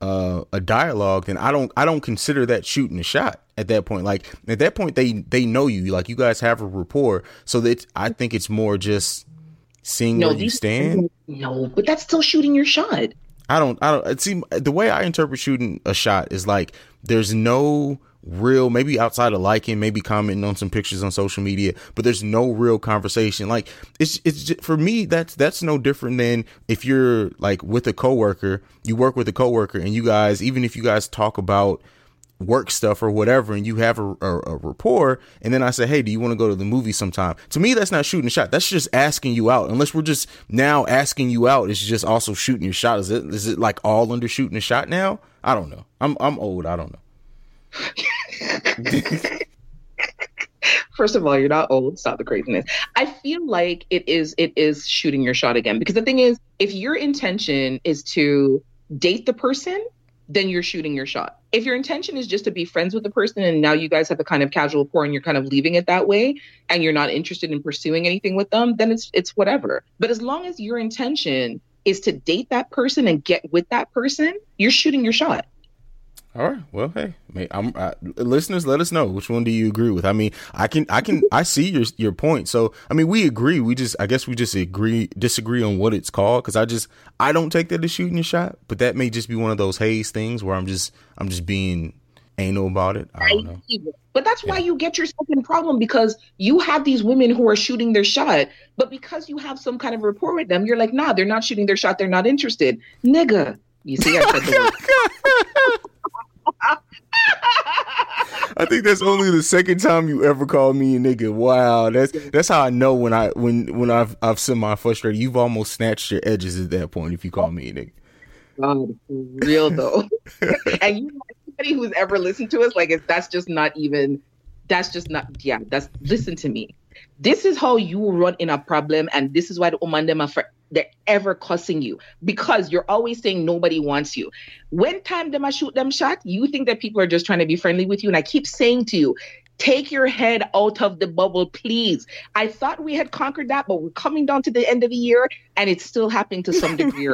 uh, a dialogue, then I don't I don't consider that shooting a shot at that point. Like at that point, they they know you. Like you guys have a rapport. So that I think it's more just seeing No, where you stand. No, but that's still shooting your shot. I don't I don't see the way I interpret shooting a shot is like there's no real maybe outside of liking maybe commenting on some pictures on social media but there's no real conversation. Like it's it's just, for me that's that's no different than if you're like with a coworker you work with a coworker and you guys even if you guys talk about work stuff or whatever and you have a, a, a rapport and then i say hey do you want to go to the movie sometime? To me that's not shooting a shot. That's just asking you out. Unless we're just now asking you out it's just also shooting your shot. Is it is it like all under shooting a shot now? I don't know. I'm i'm old. I don't know First of all, you're not old. Stop the craziness. I feel like it is it is shooting your shot again because the thing is, if your intention is to date the person, then you're shooting your shot. If your intention is just to be friends with the person and now you guys have a kind of casual rapport and you're kind of leaving it that way and you're not interested in pursuing anything with them, then it's it's whatever. But as long as your intention is to date that person and get with that person, you're shooting your shot. All right well hey I, listeners let us know which one do you agree with i mean i can i can i see your your point so i mean we agree we just i guess we just agree disagree on what it's called because i just i don't take that as shooting a shot but that may just be one of those haze things where i'm just i'm just being anal about it i don't know But that's why you get yourself in problem because you have these women who are shooting their shot, but because you have some kind of rapport with them, you're like, nah, they're not shooting their shot. They're not interested. Nigga. You see, I said the word. I think that's only the second time you ever called me a nigga. Wow, that's that's how I know when I when when I've I've semi frustrated. You've almost snatched your edges at that point if you call me a nigga. God, real though. and you know, anybody who's ever listened to us, like it's, that's just not even. That's just not. Yeah, that's. Listen to me. This is how you run in a problem, and this is why the woman them are for, they're ever cussing you because you're always saying nobody wants you. When time them a shoot them shot, you think that people are just trying to be friendly with you, and I keep saying to you. Take your head out of the bubble, please. I thought we had conquered that, but we're coming down to the end of the year and it's still happening to some degree.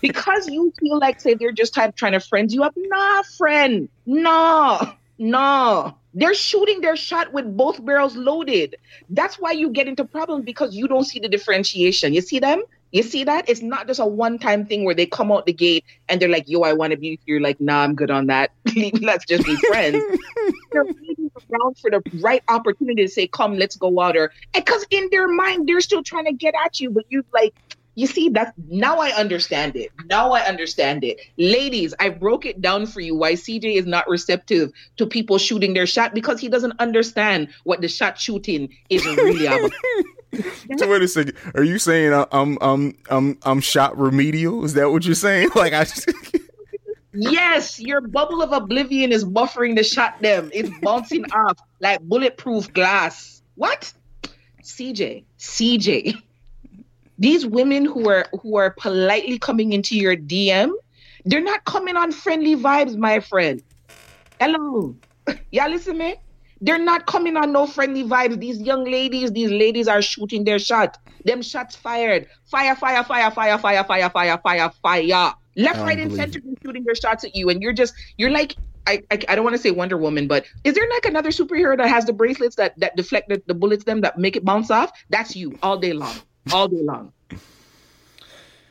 because you feel like say they're just type trying to friend you up. Nah, friend. No, no. They're shooting their shot with both barrels loaded. That's why you get into problems because you don't see the differentiation. You see them? You see that? It's not just a one-time thing where they come out the gate and they're like, yo, I want to be with you. You're like, nah, I'm good on that. let's just be friends. they're waiting around for the right opportunity to say, come, let's go out. Or because in their mind, they're still trying to get at you, but you like you see that now I understand it. Now I understand it. Ladies, I broke it down for you why CJ is not receptive to people shooting their shot because he doesn't understand what the shot shooting is really about. So wait a second. Are you saying I- I'm I'm I'm I'm shot remedial? Is that what you're saying? Like I just yes, your bubble of oblivion is buffering the shot them. It's bouncing off like bulletproof glass. What? CJ, CJ. These women who are who are politely coming into your DM, they're not coming on friendly vibes, my friend. Hello. Y'all listen me? They're not coming on no friendly vibes. These young ladies, these ladies are shooting their shot. Them shots fired. Fire, fire, fire, fire, fire, fire, fire, fire, fire. Left, right, and center shooting their shots at you. And you're just, you're like, I, I, I don't want to say Wonder Woman, but is there like another superhero that has the bracelets that, that deflect the, the bullets them that make it bounce off? That's you all day long. All day long.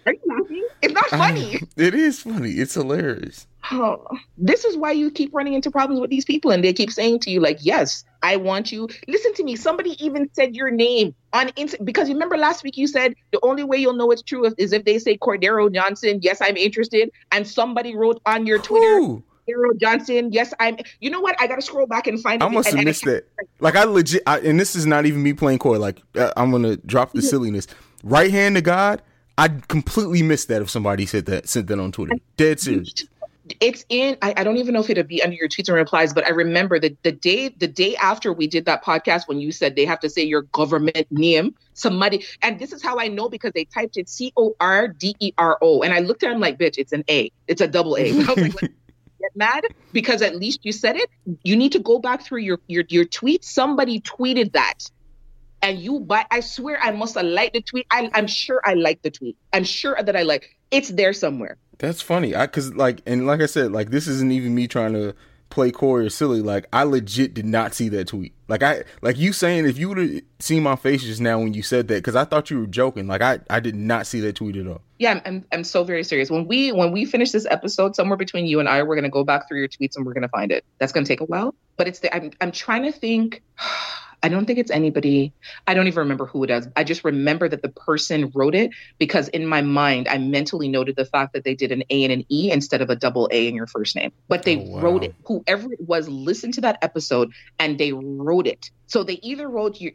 Are you laughing? It's not funny. it is funny. It's hilarious. Oh, this is why you keep running into problems with these people, and they keep saying to you, like, "Yes, I want you." Listen to me. Somebody even said your name on Insta because you remember last week you said the only way you'll know it's true is- if they say Cordero Johnson. Yes, I'm interested, and somebody wrote on your Twitter, Ooh, Cordero Johnson. Yes, I'm. You know what? I gotta scroll back and find. I must have missed that. Like I legit, I, and this is not even me playing coy. Like uh, I'm gonna drop the silliness. Right hand to God. I completely missed that if somebody said that sent that on Twitter. Dead serious. It's in I, I don't even know if it'd be under your tweets and replies but i remember that the day the day after we did that podcast when you said they have to say your government name somebody and this is how i know because they typed it c-o-r-d-e-r-o and i looked at him like bitch it's an a. It's a double a. I was like, get mad? Because at least you said it. You need to go back through your your, your tweets somebody tweeted that. And you but i swear i must have liked the tweet. I, i'm sure i liked the tweet. I'm sure that i like it's there somewhere That's funny. I cause like and like I said, like this isn't even me trying to play coy or silly. Like I legit did not see that tweet. Like I like you saying if you would have seen my face just now when you said that, because I thought you were joking. Like I I did not see that tweet at all. Yeah, I'm, I'm I'm so very serious. When we when we finish this episode, somewhere between you and I, we're gonna go back through your tweets and we're gonna find it. That's gonna take a while, but it's the I'm I'm trying to think. I don't think it's anybody. I don't even remember who it is. I just remember that the person wrote it because in my mind, I mentally noted the fact that they did an A and an E instead of a double A in your first name. But they Oh, wow. wrote it. Whoever it was listened to that episode and they wrote it. So they either wrote your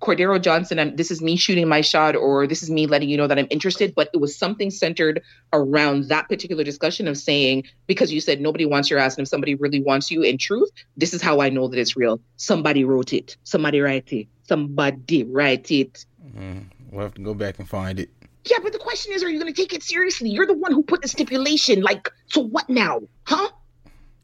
Cordero Johnson, I'm, this is me shooting my shot, or this is me letting you know that I'm interested. But it was something centered around that particular discussion of saying, because you said nobody wants your ass, and if somebody really wants you in truth, this is how I know that it's real. Somebody wrote it. Somebody write it. Somebody write it. Mm, we'll have to go back and find it. Yeah, but the question is, are you going to take it seriously? You're the one who put the stipulation. Like, so what now? Huh?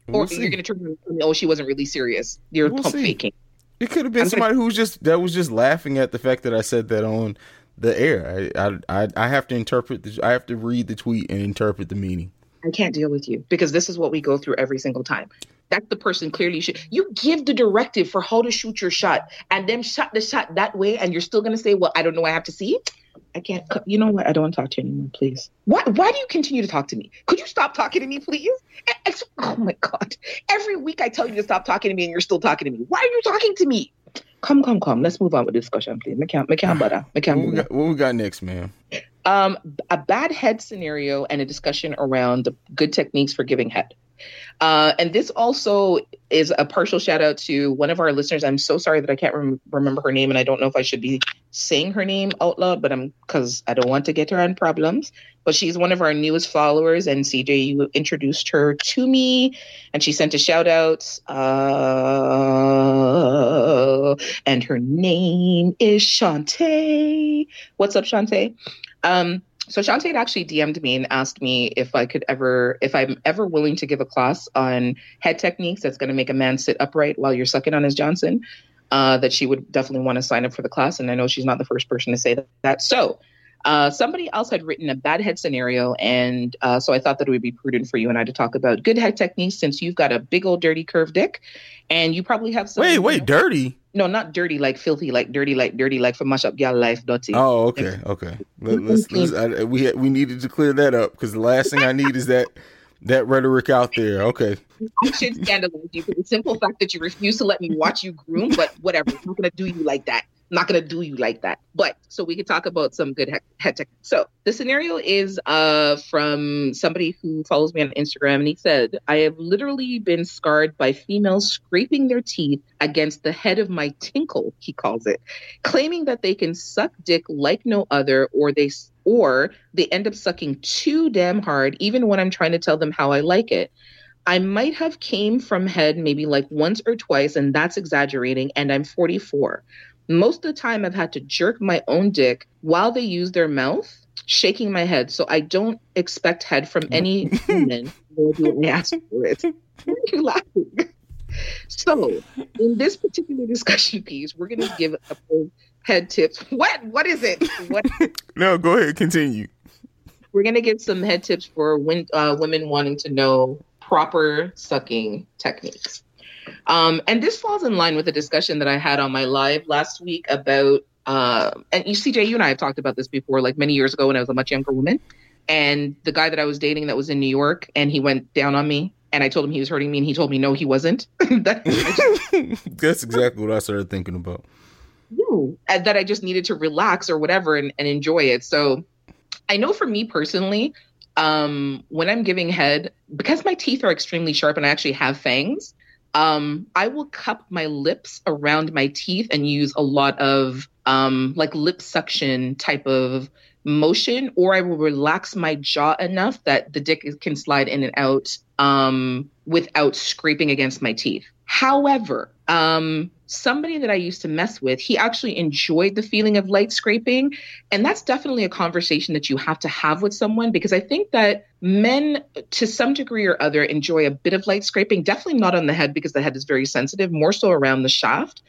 We'll or see. you're going to turn around and oh, she wasn't really serious. You're We'll pump see. faking. It could have been gonna- somebody who was just that was just laughing at the fact that I said that on the air. I I I, have to interpret. The, I have to read the tweet and interpret the meaning. I can't deal with you because this is what we go through every single time. That's the person clearly should. You give the directive for how to shoot your shot and then shot the shot that way, and you're still going to say, Well, I don't know. I have to see it. I can't. You know what? I don't want to talk to you anymore, please. Why, why do you continue to talk to me? Could you stop talking to me, please? Oh my God. Every week I tell you to stop talking to me and you're still talking to me. Why are you talking to me? Come, come, come. Let's move on with discussion, please. McCann, McCann, butter. What we got, what we got next, man? um, a bad head scenario and a discussion around the good techniques for giving head. Uh, and this also is a partial shout out to one of our listeners. I'm so sorry that I can't rem- remember her name, and I don't know if I should be saying her name out loud, but I'm because I don't want to get her in problems. But she's one of our newest followers, and CJ, you introduced her to me, and she sent a shout out. Uh, and her name is Shantae. What's up, Shantae? Um, so Shantae actually DM'd me and asked me if I could ever, if I'm ever willing to give a class on head techniques that's going to make a man sit upright while you're sucking on his Johnson. Uh, that she would definitely want to sign up for the class, and I know she's not the first person to say that. So, uh, somebody else had written a bad head scenario, and uh, so I thought that it would be prudent for you and I to talk about good head techniques since you've got a big old dirty curved dick, and you probably have some. Wait, wait, dirty. no, not dirty like filthy, like dirty, like dirty, like for mash up gal life, dirty. Oh, okay, okay. Let, let's, let's I, we we needed to clear that up because the last thing I need is that that rhetoric out there. Okay, I should scandalize you for the simple fact that you refuse to let me watch you groom, but whatever. I'm not gonna do you like that. I'm not gonna do you like that. But so we could talk about some good he- head tech. So the scenario is uh from somebody who follows me on Instagram, and he said, "I have literally been scarred by females scraping their teeth against the head of my tinkle." He calls it, claiming that they can suck dick like no other, or they or they end up sucking too damn hard, even when I'm trying to tell them how I like it. I might have came from head maybe like once or twice, and that's exaggerating, and I'm 44. Most of the time, I've had to jerk my own dick while they use their mouth, shaking my head. So I don't expect head from any human, nor do I ask for it. You laughing? So, in this particular discussion piece, we're going to give a couple head tips. What? What is it? What no, go ahead, continue. we're going to give some head tips for when, uh, women wanting to know proper sucking techniques. Um, and this falls in line with a discussion that I had on my live last week about, uh, and you, CJ, you and I have talked about this before, like many years ago when I was a much younger woman. And the guy that I was dating that was in New York, and he went down on me, and I told him he was hurting me, and he told me no, he wasn't. that, just That's exactly what I started thinking about. that I just needed to relax or whatever and, and enjoy it. So I know for me personally, um, when I'm giving head, because my teeth are extremely sharp and I actually have fangs, um, I will cup my lips around my teeth and use a lot of um, like lip suction type of motion or I will relax my jaw enough that the dick can slide in and out um, without scraping against my teeth. However, um, somebody that I used to mess with, he actually enjoyed the feeling of light scraping. And that's definitely a conversation that you have to have with someone because I think that men, to some degree or other, enjoy a bit of light scraping, definitely not on the head because the head is very sensitive, more so around the shaft.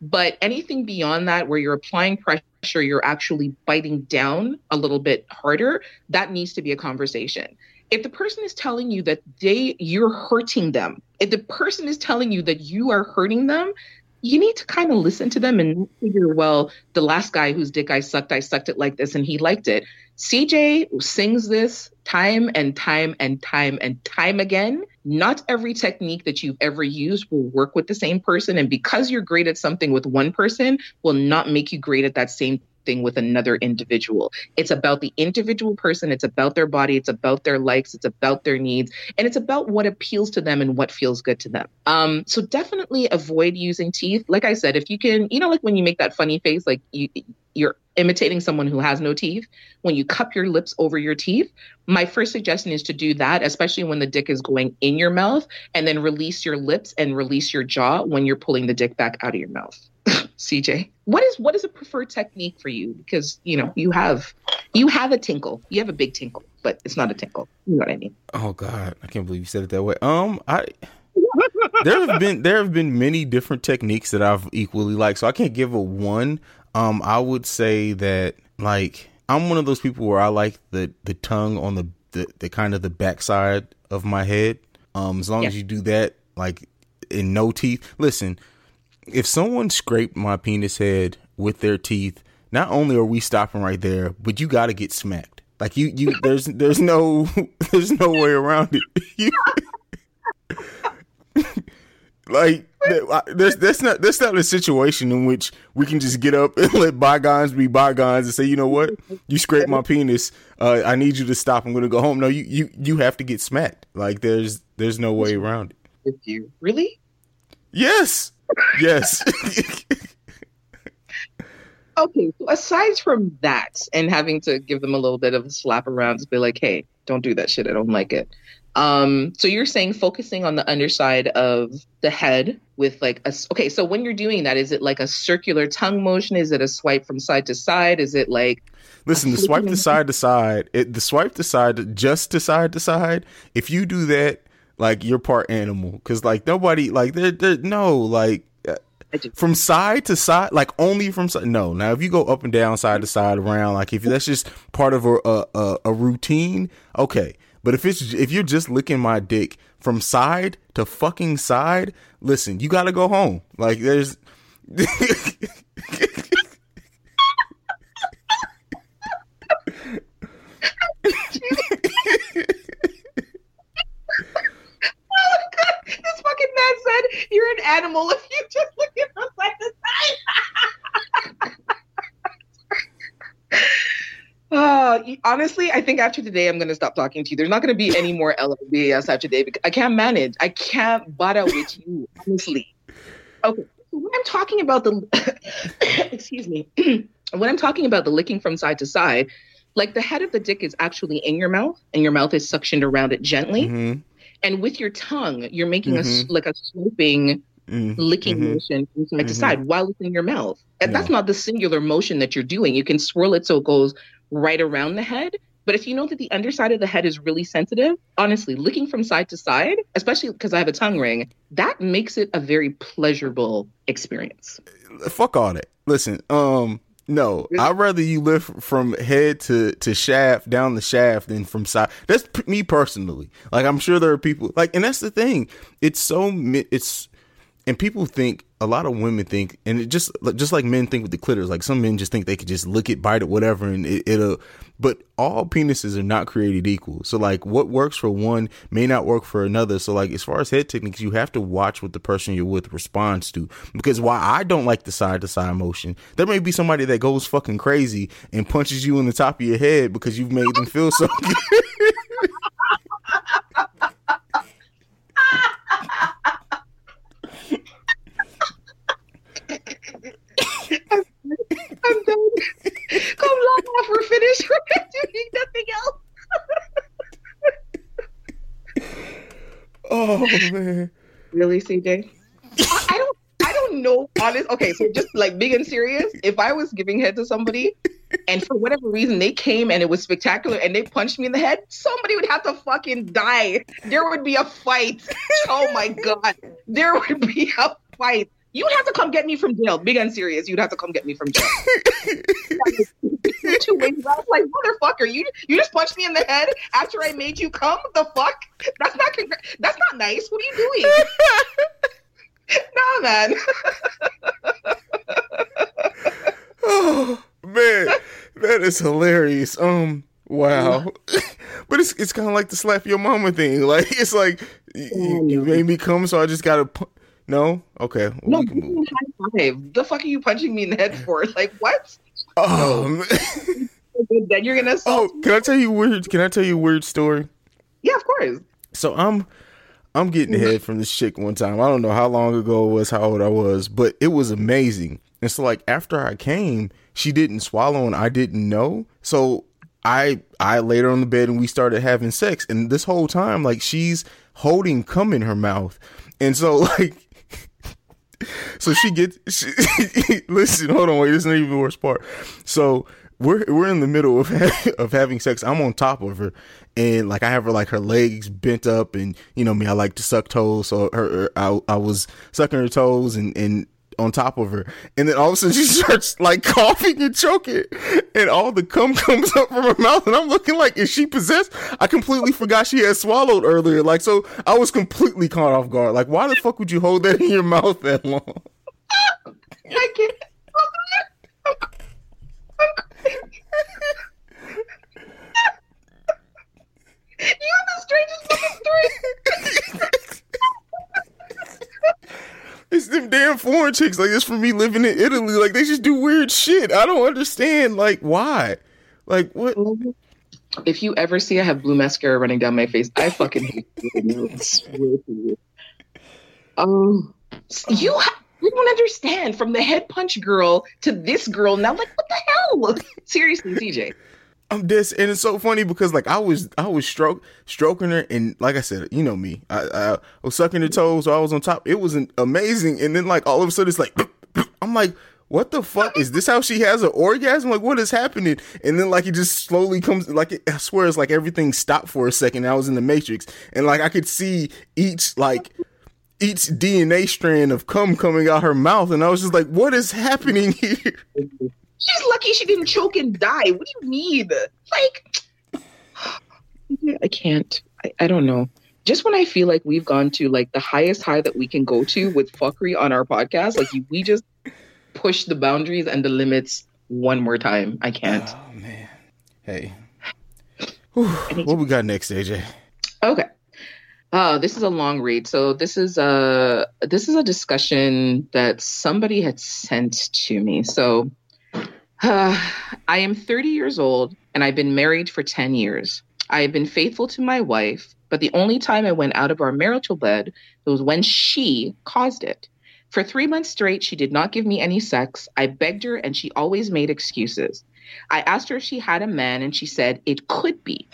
But anything beyond that, where you're applying pressure, you're actually biting down a little bit harder, that needs to be a conversation. If the person is telling you that they you're hurting them, if the person is telling you that you are hurting them, you need to kind of listen to them and figure, well, the last guy whose dick I sucked, I sucked it like this and he liked it. CJ sings this time and time and time and time again. Not every technique that you've ever used will work with the same person. And because you're great at something with one person, will not make you great at that same thing with another individual. It's about the individual person, it's about their body, it's about their likes, it's about their needs, and it's about what appeals to them and what feels good to them. Um, so definitely avoid using teeth. Like I said, if you can, you know, like when you make that funny face, like you you're imitating someone who has no teeth, when you cup your lips over your teeth, my first suggestion is to do that, especially when the dick is going in your mouth, and then release your lips and release your jaw when you're pulling the dick back out of your mouth. CJ, what is what is a preferred technique for you? Because you know you have you have a tinkle, you have a big tinkle, but it's not a tinkle. You know what I mean? Oh God, I can't believe you said it that way. Um, I there have been there have been many different techniques that I've equally liked, so I can't give a one. Um, I would say that like I'm one of those people where I like the the tongue on the the, the kind of the backside of my head. Um, as long yeah. as you do that, like in no teeth. Listen, if someone scraped my penis head with their teeth, not only are we stopping right there, but you got to get smacked. Like you, you, there's, there's no, there's no way around it. like there's that's not that's not a situation in which we can just get up and let bygones be bygones and say, you know what, you scraped my penis. Uh, I need you to stop. I'm going to go home. No, you you you have to get smacked. Like there's there's no way around it. With you, really? Yes. Yes. okay, so aside from that and having to give them a little bit of a slap around, to be like, hey, don't do that shit. I don't like it. Um, so you're saying focusing on the underside of the head with like a okay, so when you're doing that, is it like a circular tongue motion? Is it a swipe from side to side? Is it like Listen, the swipe to side to side, it, the swipe to side, just to side to side. If you do that, like you're part animal. Because like nobody like there there no like uh, from side to side like only from side no. Now if you go up and down side to side around like if that's just part of a a, a routine okay. But if it's if you're just licking my dick from side to fucking side listen you gotta go home. Like there's fucking man said you're an animal if you just look at side to side. Uh, honestly, I think after today, I'm going to stop talking to you. There's not going to be any more LLBS after today because I can't manage. I can't butt out with you, honestly. Okay. When I'm talking about the, excuse me, when I'm talking about the licking from side to side, like the head of the dick is actually in your mouth and your mouth is suctioned around it gently. Mm-hmm and with your tongue you're making mm-hmm. a like a sloping mm-hmm. licking mm-hmm. motion from side to mm-hmm. side while it's in your mouth and yeah. that's not the singular motion that you're doing you can swirl it so it goes right around the head but if you know that the underside of the head is really sensitive honestly licking from side to side especially because i have a tongue ring that makes it a very pleasurable experience fuck all that listen um no, I'd rather you lift from head to, to shaft down the shaft than from side. That's p- me personally. Like I'm sure there are people like, and that's the thing. It's so it's, and people think a lot of women think, and it just just like men think with the clitoris. Like some men just think they could just lick it, bite it, whatever, and it, it'll. But all penises are not created equal. So like what works for one may not work for another. So like as far as head techniques, you have to watch what the person you're with responds to. Because why I don't like the side to side motion, there may be somebody that goes fucking crazy and punches you in the top of your head because you've made them feel so I'm, I'm done. Come long off, we're finished. you need nothing else. Oh man. Really, CJ? I, I, don't I don't know honest okay, so just like being serious, if I was giving head to somebody and for whatever reason they came and it was spectacular and they punched me in the head, somebody would have to fucking die. There would be a fight. Oh my god. There would be a fight. You'd have to come get me from jail. Big and serious. You'd have to come get me from jail. Two ways. I was like, motherfucker, you you just punched me in the head after I made you come. The fuck? That's not congr- that's not nice. What are you doing? nah, man. Oh man, that is hilarious. Um, wow. but it's it's kind of like the slap your mama thing. Like it's like you, you made me come, so I just gotta. Pu- no, okay. well, no, we give me a high five. The fuck are you punching me in the head for? Like what? Oh, man. Then you're gonna oh, can I tell you a weird? Can I tell you a weird story? Yeah, of course. So I'm I'm getting mm-hmm. head from this chick one time. I don't know how long ago it was, how old I was, but it was amazing. And so like after I came, she didn't swallow and I didn't know. So I I laid her on the bed and we started having sex. And this whole time, like she's holding cum in her mouth. And so like so she gets she, listen, hold on, wait, this is not even the worst part. So we're we're in the middle of of having sex. I'm on top of her, and like I have her like her legs bent up, and you know me, I like to suck toes. So her, her I I was sucking her toes and and on top of her, and then all of a sudden she starts like coughing and choking, and all the cum comes up from her mouth, and I'm looking like is she possessed? I completely forgot she had swallowed earlier. Like so, I was completely caught off guard. Like why the fuck would you hold that in your mouth that long? I can't. you have the strangest fucking story. It's them damn foreign chicks. Like it's from me living in Italy. Like they just do weird shit. I don't understand. Like why? Like what? If you ever see I have blue mascara running down my face, I fucking hate you. Um, you ha- you don't understand from the head punch girl to this girl now. Like what the hell? Seriously, CJ. I'm this, and it's so funny because like I was I was stroke stroking her, and like I said, you know me, I, I was sucking her toes, so I was on top. It was an- amazing, and then like all of a sudden it's like I'm like. What the fuck is this? How she has an orgasm? Like, what is happening? And then, like, it just slowly comes. Like, it, I swear, it's like everything stopped for a second. I was in the Matrix, and like I could see each like each DNA strand of cum coming out her mouth, and I was just like, "What is happening here?" She's lucky she didn't choke and die. What do you need? Like, I can't. I, I don't know. Just when I feel like we've gone to like the highest high that we can go to with fuckery on our podcast, like we just push the boundaries and the limits one more time. I can't. Oh man. Hey. What we got next, AJ? Okay. Uh, this is a long read. So this is a this is a discussion that somebody had sent to me. So uh, I am 30 years old and I've been married for 10 years. I have been faithful to my wife, but the only time I went out of our marital bed was when she caused it. For three months straight, she did not give me any sex. I begged her and she always made excuses. I asked her if she had a man and she said it could be.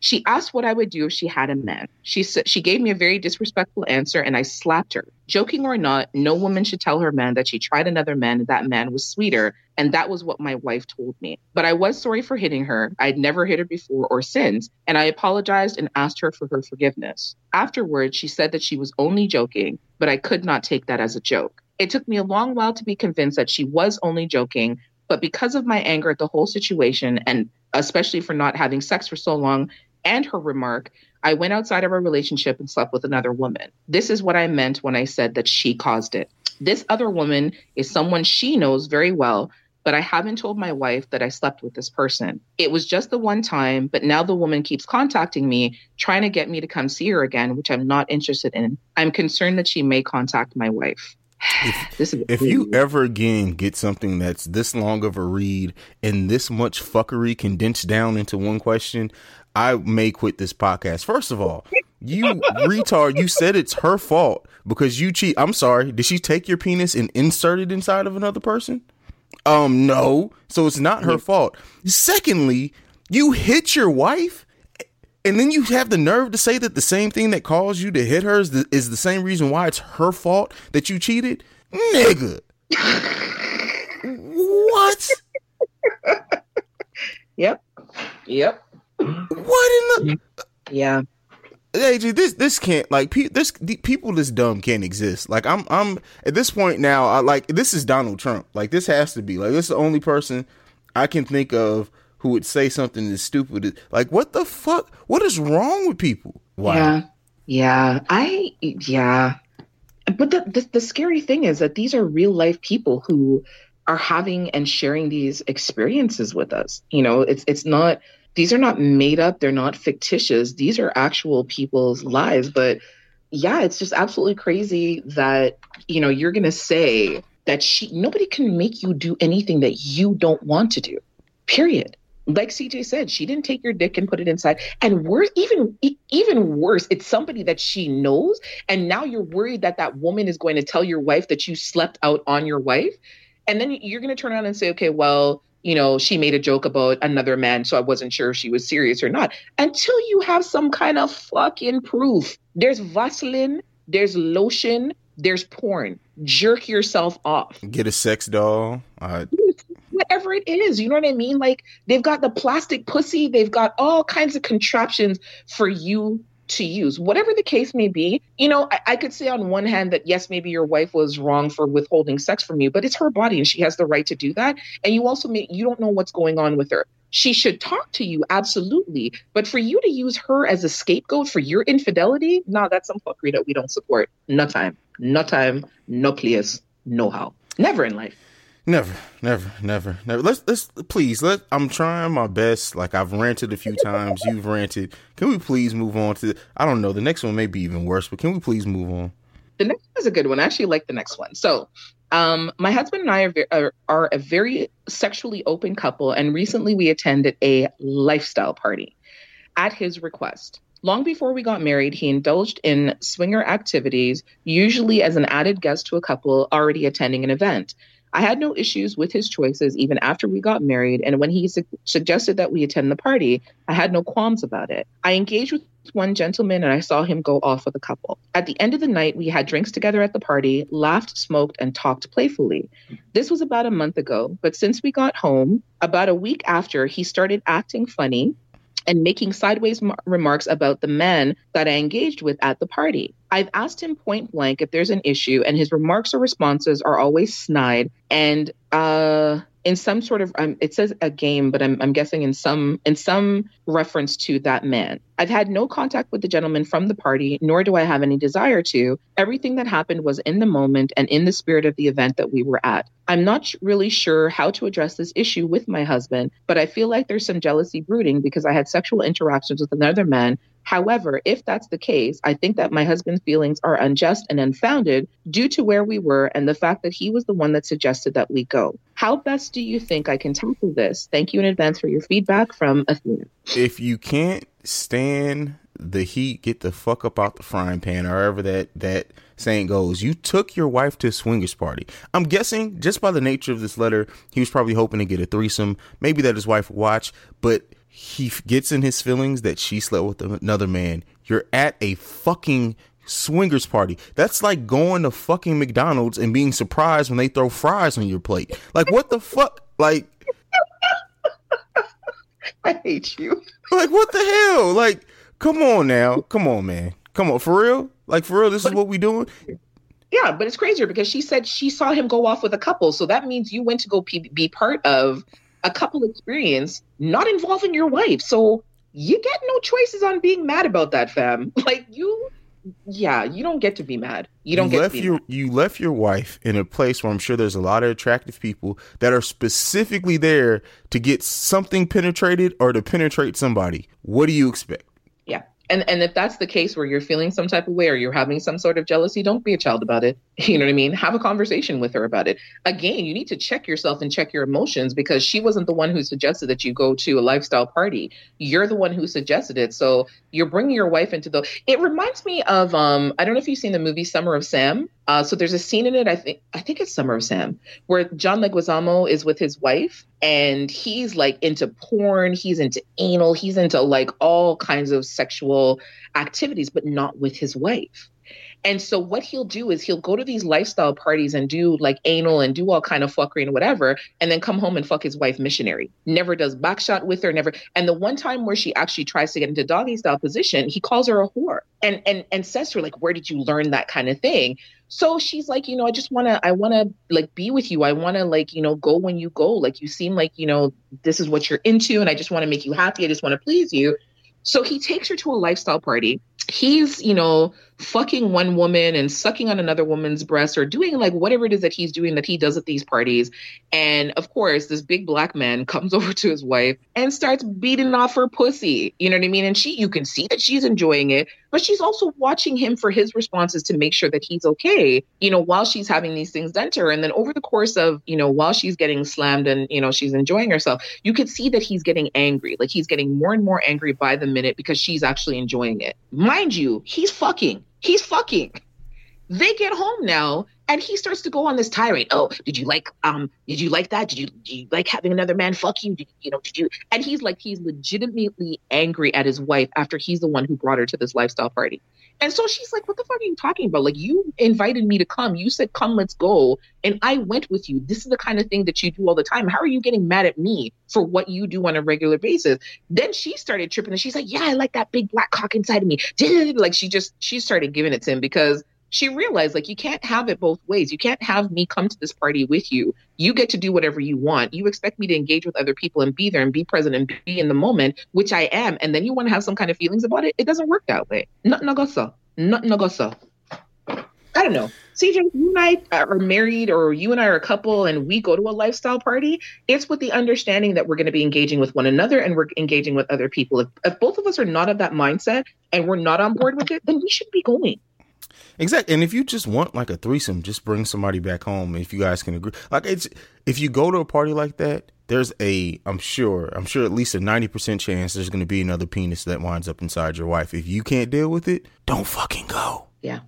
She asked what I would do if she had a man. She she gave me a very disrespectful answer and I slapped her. Joking or not, no woman should tell her man that she tried another man and that man was sweeter, and that was what my wife told me. But I was sorry for hitting her. I'd never hit her before or since, and I apologized and asked her for her forgiveness. Afterwards, she said that she was only joking, but I could not take that as a joke. It took me a long while to be convinced that she was only joking, but because of my anger at the whole situation and especially for not having sex for so long and her remark, I went outside of our relationship and slept with another woman. This is what I meant when I said that she caused it. This other woman is someone she knows very well, but I haven't told my wife that I slept with this person. It was just the one time, but now the woman keeps contacting me, trying to get me to come see her again, which I'm not interested in. I'm concerned that she may contact my wife. this is If you ever again get something that's this long of a read and this much fuckery condensed down into one question, I may quit this podcast. First of all, you retard, you said it's her fault because you cheat. I'm sorry. Did she take your penis and insert it inside of another person? Um, no. So it's not her fault. Secondly, you hit your wife. And then you have the nerve to say that the same thing that caused you to hit her is the, is the same reason why it's her fault that you cheated? Nigga. what? Yep. Yep. What in the Yeah. AJ, this this can't like pe- this the, people this dumb can't exist. Like I'm I'm at this point now. I like this is Donald Trump. Like this has to be like this is the only person I can think of who would say something as stupid. Like what the fuck? What is wrong with people? Wow. Yeah. Yeah. I, yeah. But the, the, the scary thing is that these are real life people who are having and sharing these experiences with us. You know, it's, it's not, these are not made up. They're not fictitious. These are actual people's lives. But yeah, it's just absolutely crazy that, you know, you're going to say that she, nobody can make you do anything that you don't want to do, period like CJ said, she didn't take your dick and put it inside. And worse, even even worse, it's somebody that she knows, and now you're worried that that woman is going to tell your wife that you slept out on your wife, and then you're going to turn around and say, okay, well, you know, she made a joke about another man, so I wasn't sure if she was serious or not. Until you have some kind of fucking proof. There's Vaseline, there's lotion, there's porn. Jerk yourself off Get a sex doll. Uh, whatever it is. You know what I mean? Like they've got the plastic pussy, they've got all kinds of contraptions for you to use. Whatever the case may be, you know, I, I could say on one hand that yes, maybe your wife was wrong for withholding sex from you, but it's her body and she has the right to do that. And you also may you don't know what's going on with her. She should talk to you, absolutely. But for you to use her as a scapegoat for your infidelity, no, that's some fuckery that we don't support. No time. No time. No please. No how. Never in life. Never, never, never, never. Let's let's please let. I'm trying my best. Like I've ranted a few times. You've ranted. Can we please move on to? I don't know. The next one may be even worse, but can we please move on? the next one is a good one. I actually like the next one. So, um, my husband and I are, are, are a very sexually open couple, and recently we attended a lifestyle party at his request. Long before we got married, he indulged in swinger activities, usually as an added guest to a couple already attending an event. I had no issues with his choices even after we got married, and when he su- suggested that we attend the party, I had no qualms about it. I engaged with one gentleman and I saw him go off with a couple. At the end of the night, we had drinks together at the party, laughed, smoked, and talked playfully. This was about a month ago, but since we got home, about a week after, he started acting funny and making sideways remarks about the men that I engaged with at the party. I've asked him point blank if there's an issue, and his remarks or responses are always snide and uh in some sort of um, it says a game but I'm, I'm guessing in some in some reference to that man. I've had no contact with the gentleman from the party nor do i have any desire to. Everything that happened was in the moment and in the spirit of the event that we were at. I'm not really sure how to address this issue with my husband but i feel like there's some jealousy brooding because i had sexual interactions with another man However, if that's the case, I think that my husband's feelings are unjust and unfounded due to where we were and the fact that he was the one that suggested that we go. How best do you think I can tackle this? Thank you in advance for your feedback from Athena. If you can't stand the heat, get the fuck up out the frying pan, or however that that saying goes. You took your wife to a swingers party. I'm guessing just by the nature of this letter, he was probably hoping to get a threesome. Maybe that his wife would watch, but he gets in his feelings that she slept with another man. You're at a fucking swingers party. That's like going to fucking McDonald's and being surprised when they throw fries on your plate. Like what the fuck? Like I hate you. like what the hell? Like come on now. Come on, man. Come on, for real? Like for real, this is what we doing? Yeah, but it's crazier because she said she saw him go off with a couple. So that means you went to go p- be part of a couple experience not involving your wife. So you get no choices on being mad about that, fam. Like you, yeah, you don't get to be mad. You don't get left to be your mad. you left your wife in a place where I'm sure there's a lot of attractive people that are specifically there to get something penetrated or to penetrate somebody. What do you expect? And and if that's the case where you're feeling some type of way or you're having some sort of jealousy, don't be a child about it. You know what I mean? Have a conversation with her about it. Again, you need to check yourself and check your emotions because she wasn't the one who suggested that you go to a lifestyle party. You're the one who suggested it. So you're bringing your wife into the It reminds me of um I don't know if you've seen the movie Summer of Sam. Uh, so there's a scene in it. I think I think it's Summer of Sam, where John Leguizamo is with his wife, and he's like into porn. He's into anal. He's into like all kinds of sexual activities, but not with his wife. And so what he'll do is he'll go to these lifestyle parties and do like anal and do all kind of fuckery and whatever, and then come home and fuck his wife missionary. Never does backshot with her, never. And the one time where she actually tries to get into doggy style position, he calls her a whore and and and says to her like, "Where did you learn that kind of thing?" So she's like, you know, I just want to, I want to like be with you. I want to like, you know, go when you go. Like you seem like, you know, this is what you're into, and I just want to make you happy. I just want to please you. So he takes her to a lifestyle party. He's, you know, fucking one woman and sucking on another woman's breast or doing like whatever it is that he's doing that he does at these parties. And of course, this big black man comes over to his wife and starts beating off her pussy. You know what I mean? And she, you can see that she's enjoying it, but she's also watching him for his responses to make sure that he's okay, you know, while she's having these things done to her. And then over the course of, you know, while she's getting slammed and, you know, she's enjoying herself, you could see that he's getting angry. Like he's getting more and more angry by the minute because she's actually enjoying it. Mind you, he's fucking. He's fucking. They get home now and he starts to go on this tirade. Oh, did you like um did you like that? Did you did you like having another man fuck you? Did, you know, did you and he's like he's legitimately angry at his wife after he's the one who brought her to this lifestyle party. And so she's like, What the fuck are you talking about? Like, you invited me to come. You said, Come, let's go. And I went with you. This is the kind of thing that you do all the time. How are you getting mad at me for what you do on a regular basis? Then she started tripping and she's like, Yeah, I like that big black cock inside of me. Like, she just, she started giving it to him because she realized like you can't have it both ways. You can't have me come to this party with you. You get to do whatever you want. You expect me to engage with other people and be there and be present and be in the moment, which I am. And then you want to have some kind of feelings about it. It doesn't work that way. Not nagosa. Not nagosa. I don't know. CJ, you and I are married or you and I are a couple and we go to a lifestyle party, it's with the understanding that we're going to be engaging with one another and we're engaging with other people. If, if both of us are not of that mindset and we're not on board with it, then we should be going. Exactly. And if you just want like a threesome, just bring somebody back home if you guys can agree. Like it's if you go to a party like that, there's a I'm sure, I'm sure at least a 90% chance there's going to be another penis that winds up inside your wife. If you can't deal with it, don't fucking go. Yeah.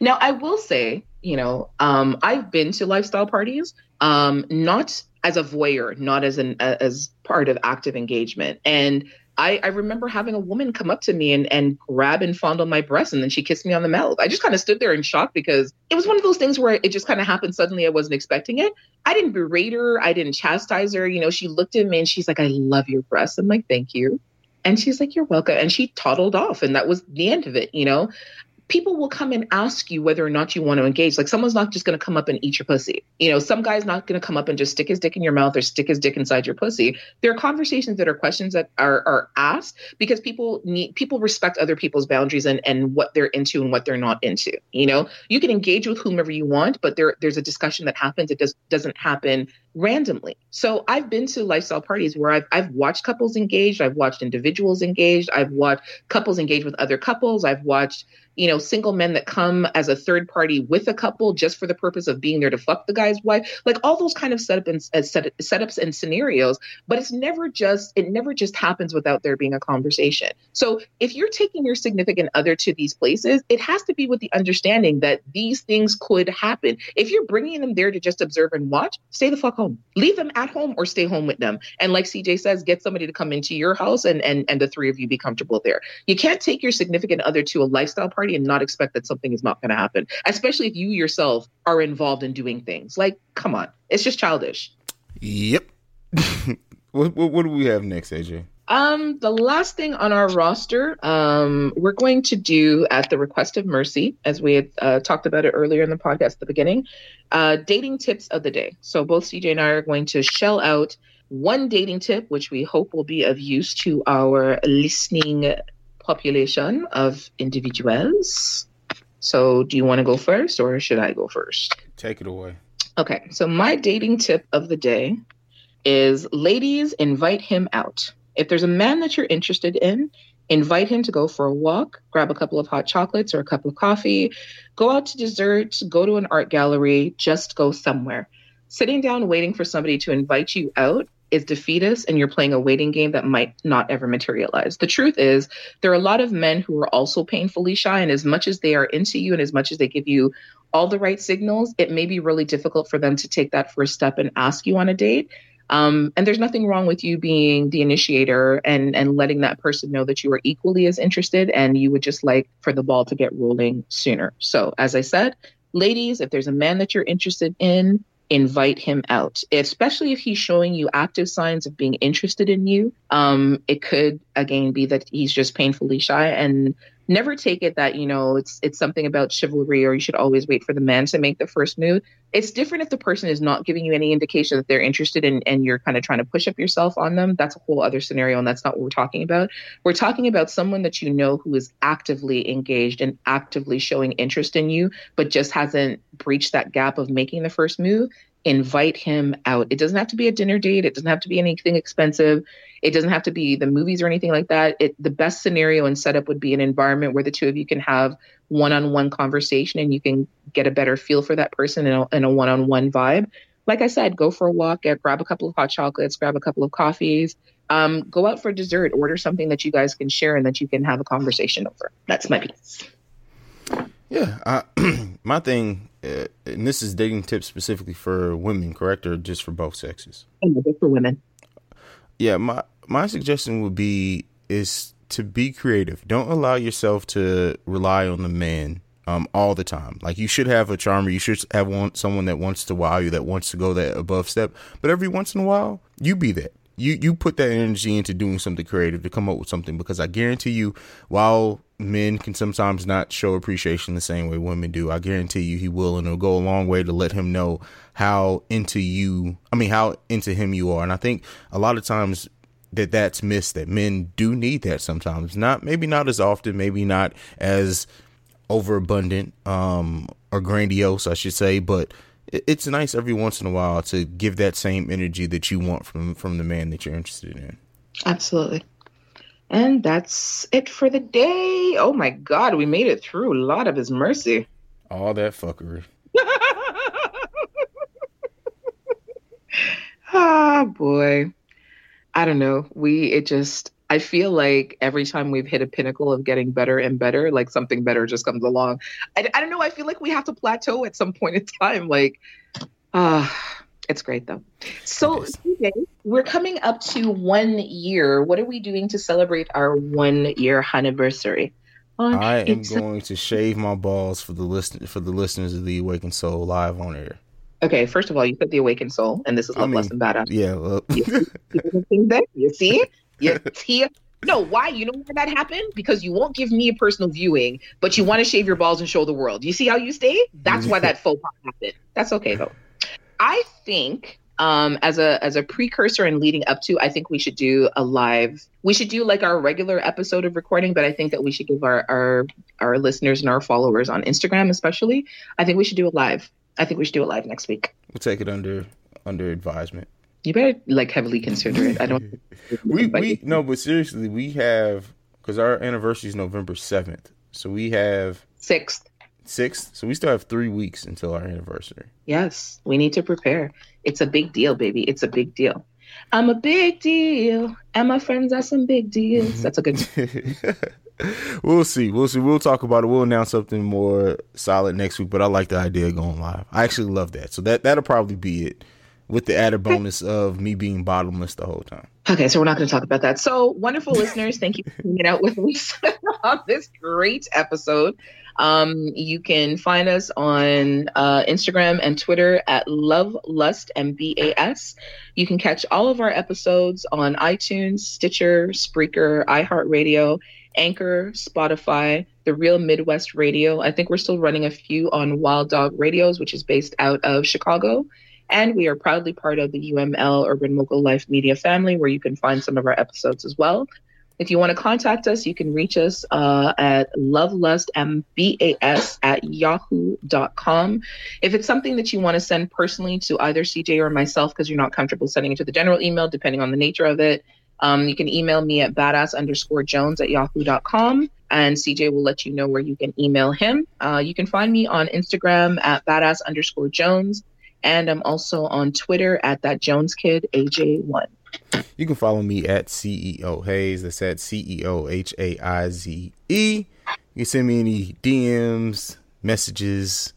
Now, I will say, you know, um, I've been to lifestyle parties, um, not as a voyeur, not as an as part of active engagement, and I, I remember having a woman come up to me and, and grab and fondle my breast and then she kissed me on the mouth. I just kind of stood there in shock because it was one of those things where it just kind of happened suddenly. I wasn't expecting it. I didn't berate her. I didn't chastise her. You know, she looked at me and she's like, I love your breasts. I'm like, thank you. And she's like, You're welcome. And she toddled off. And that was the end of it. You know, people will come and ask you whether or not you want to engage. Like someone's not just going to come up and eat your pussy. You know, some guy's not going to come up and just stick his dick in your mouth or stick his dick inside your pussy. There are conversations that are questions that are, are asked because people need people respect other people's boundaries and, and what they're into and what they're not into. You know, you can engage with whomever you want, but there there's a discussion that happens. It does doesn't happen randomly. So I've been to lifestyle parties where I've I've watched couples engaged, I've watched individuals engaged, I've watched couples engage with other couples, I've watched you know, single men that come as a third party with a couple just for the purpose of being there to fuck the guy's wife, like all those kind of setup and uh, set, setups and scenarios. But it's never just it never just happens without there being a conversation. So if you're taking your significant other to these places, it has to be with the understanding that these things could happen. If you're bringing them there to just observe and watch, stay the fuck home. Leave them at home or stay home with them. And like CJ says, get somebody to come into your house and and and the three of you be comfortable there. You can't take your significant other to a lifestyle party party and not expect that something is not going to happen, especially if you yourself are involved in doing things. Like, come on, it's just childish. Yep. what, what, what do we have next, AJ? Um, the last thing on our roster, um, we're going to do at the request of Mercy, as we had uh, talked about it earlier in the podcast at the beginning, uh, dating tips of the day. So both CJ and I are going to shell out one dating tip, which we hope will be of use to our listening population of individuals. So, do you want to go first or should I go first? Take it away. Okay, so my dating tip of the day is ladies, invite him out. If there's a man that you're interested in, invite him to go for a walk, grab a couple of hot chocolates or a cup of coffee, go out to dessert, go to an art gallery, just go somewhere. Sitting down waiting for somebody to invite you out is defeatist and you're playing a waiting game that might not ever materialize. The truth is, there are a lot of men who are also painfully shy, and as much as they are into you and as much as they give you all the right signals, it may be really difficult for them to take that first step and ask you on a date. Um, and there's nothing wrong with you being the initiator and and letting that person know that you are equally as interested and you would just like for the ball to get rolling sooner. So as I said, ladies, if there's a man that you're interested in, invite him out, especially if he's showing you active signs of being interested in you. Um, it could again be that he's just painfully shy and never take it that you know it's it's something about chivalry or you should always wait for the man to make the first move. It's different if the person is not giving you any indication that they're interested in and you're kind of trying to push up yourself on them. That's a whole other scenario and that's not what we're talking about. We're talking about someone that you know who is actively engaged and actively showing interest in you but just hasn't breached that gap of making the first move invite him out. It doesn't have to be a dinner date. It doesn't have to be anything expensive. It doesn't have to be the movies or anything like that. It, the best scenario and setup would be an environment where the two of you can have one-on-one conversation and you can get a better feel for that person in a, one-on-one vibe. Like I said, go for a walk, get, grab a couple of hot chocolates, grab a couple of coffees, um, go out for dessert, order something that you guys can share and that you can have a conversation over. That's my piece. Yeah, I, my thing, and this is dating tips specifically for women, correct, or just for both sexes? Just for women. Yeah, my my suggestion would be is to be creative. Don't allow yourself to rely on the man um, all the time. Like you should have a charmer. You should have one someone that wants to wow you, that wants to go that above step. But every once in a while, you be that you you put that energy into doing something creative to come up with something because I guarantee you while men can sometimes not show appreciation the same way women do I guarantee you he will and it'll go a long way to let him know how into you I mean how into him you are and I think a lot of times that that's missed that men do need that sometimes not maybe not as often maybe not as overabundant um or grandiose I should say but it's nice every once in a while to give that same energy that you want from from the man that you're interested in. Absolutely. And that's it for the day. Oh my God, we made it through a lot of his mercy. All that fuckery. ah, boy. I don't know. We, it just, I feel like every time we've hit a pinnacle of getting better and better, like something better just comes along. I, I don't know. I feel like we have to plateau at some point in time. Like, uh, it's great though. So today we're coming up to one year. What are we doing to celebrate our one year anniversary? I am going to shave my balls for the listen for the listeners of the Awakened Soul live on air. Okay, first of all, you said the Awakened Soul, and this is Love, I mean, Less, Badass. Yeah, well. you see, you see. No, why? You know why that happened? Because you won't give me a personal viewing, but you want to shave your balls and show the world. You see how you stay? That's why that faux pas happened. That's okay though. I think um, as a as a precursor and leading up to, I think we should do a live. We should do like our regular episode of recording, but I think that we should give our our our listeners and our followers on Instagram, especially. I think we should do a live. I think we should do it live next week. We'll take it under under advisement. You better like heavily consider it. I don't. we we no, but seriously, we have because our anniversary is November seventh, so we have sixth. Sixth, so we still have three weeks until our anniversary. Yes, we need to prepare. It's a big deal, baby. It's a big deal. I'm a big deal, and my friends are some big deals. Mm-hmm. That's a good. we'll see. We'll see. We'll talk about it. We'll announce something more solid next week. But I like the idea of going live. I actually love that. So that that'll probably be it with the added bonus of me being bottomless the whole time. Okay, so we're not going to talk about that. So, wonderful listeners, thank you for hanging out with us on this great episode. Um, you can find us on uh, Instagram and Twitter at Love Lust and BAS. You can catch all of our episodes on iTunes, Stitcher, Spreaker, iHeartRadio, Anchor, Spotify, The Real Midwest Radio. I think we're still running a few on Wild Dog Radios, which is based out of Chicago. And we are proudly part of the UML Urban Mogul Life Media family, where you can find some of our episodes as well. If you want to contact us, you can reach us uh, at lovelustandbas at yahoo.com. If it's something that you want to send personally to either CJ or myself, because you're not comfortable sending it to the general email, depending on the nature of it, um, you can email me at badass underscore jones at yahoo.com and CJ will let you know where you can email him. Uh, you can find me on Instagram at badass underscore jones. And I'm also on Twitter at that Jones Kid AJ1. You can follow me at CEO Hayes. That's at CEO H A I Z E. You can send me any DMs, messages,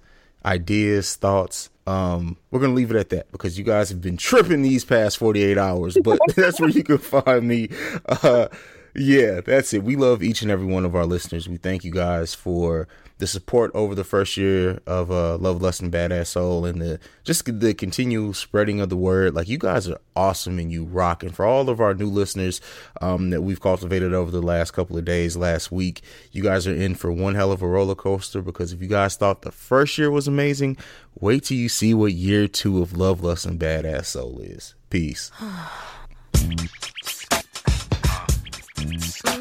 ideas, thoughts. Um, we're gonna leave it at that because you guys have been tripping these past 48 hours, but that's where you can find me. Uh, yeah, that's it. We love each and every one of our listeners. We thank you guys for the support over the first year of uh, Love, Lust, and Badass Soul, and the just the continual spreading of the word. Like you guys are awesome and you rock. And for all of our new listeners um, that we've cultivated over the last couple of days, last week, you guys are in for one hell of a roller coaster. Because if you guys thought the first year was amazing, wait till you see what year two of Love, Lust, and Badass Soul is. Peace.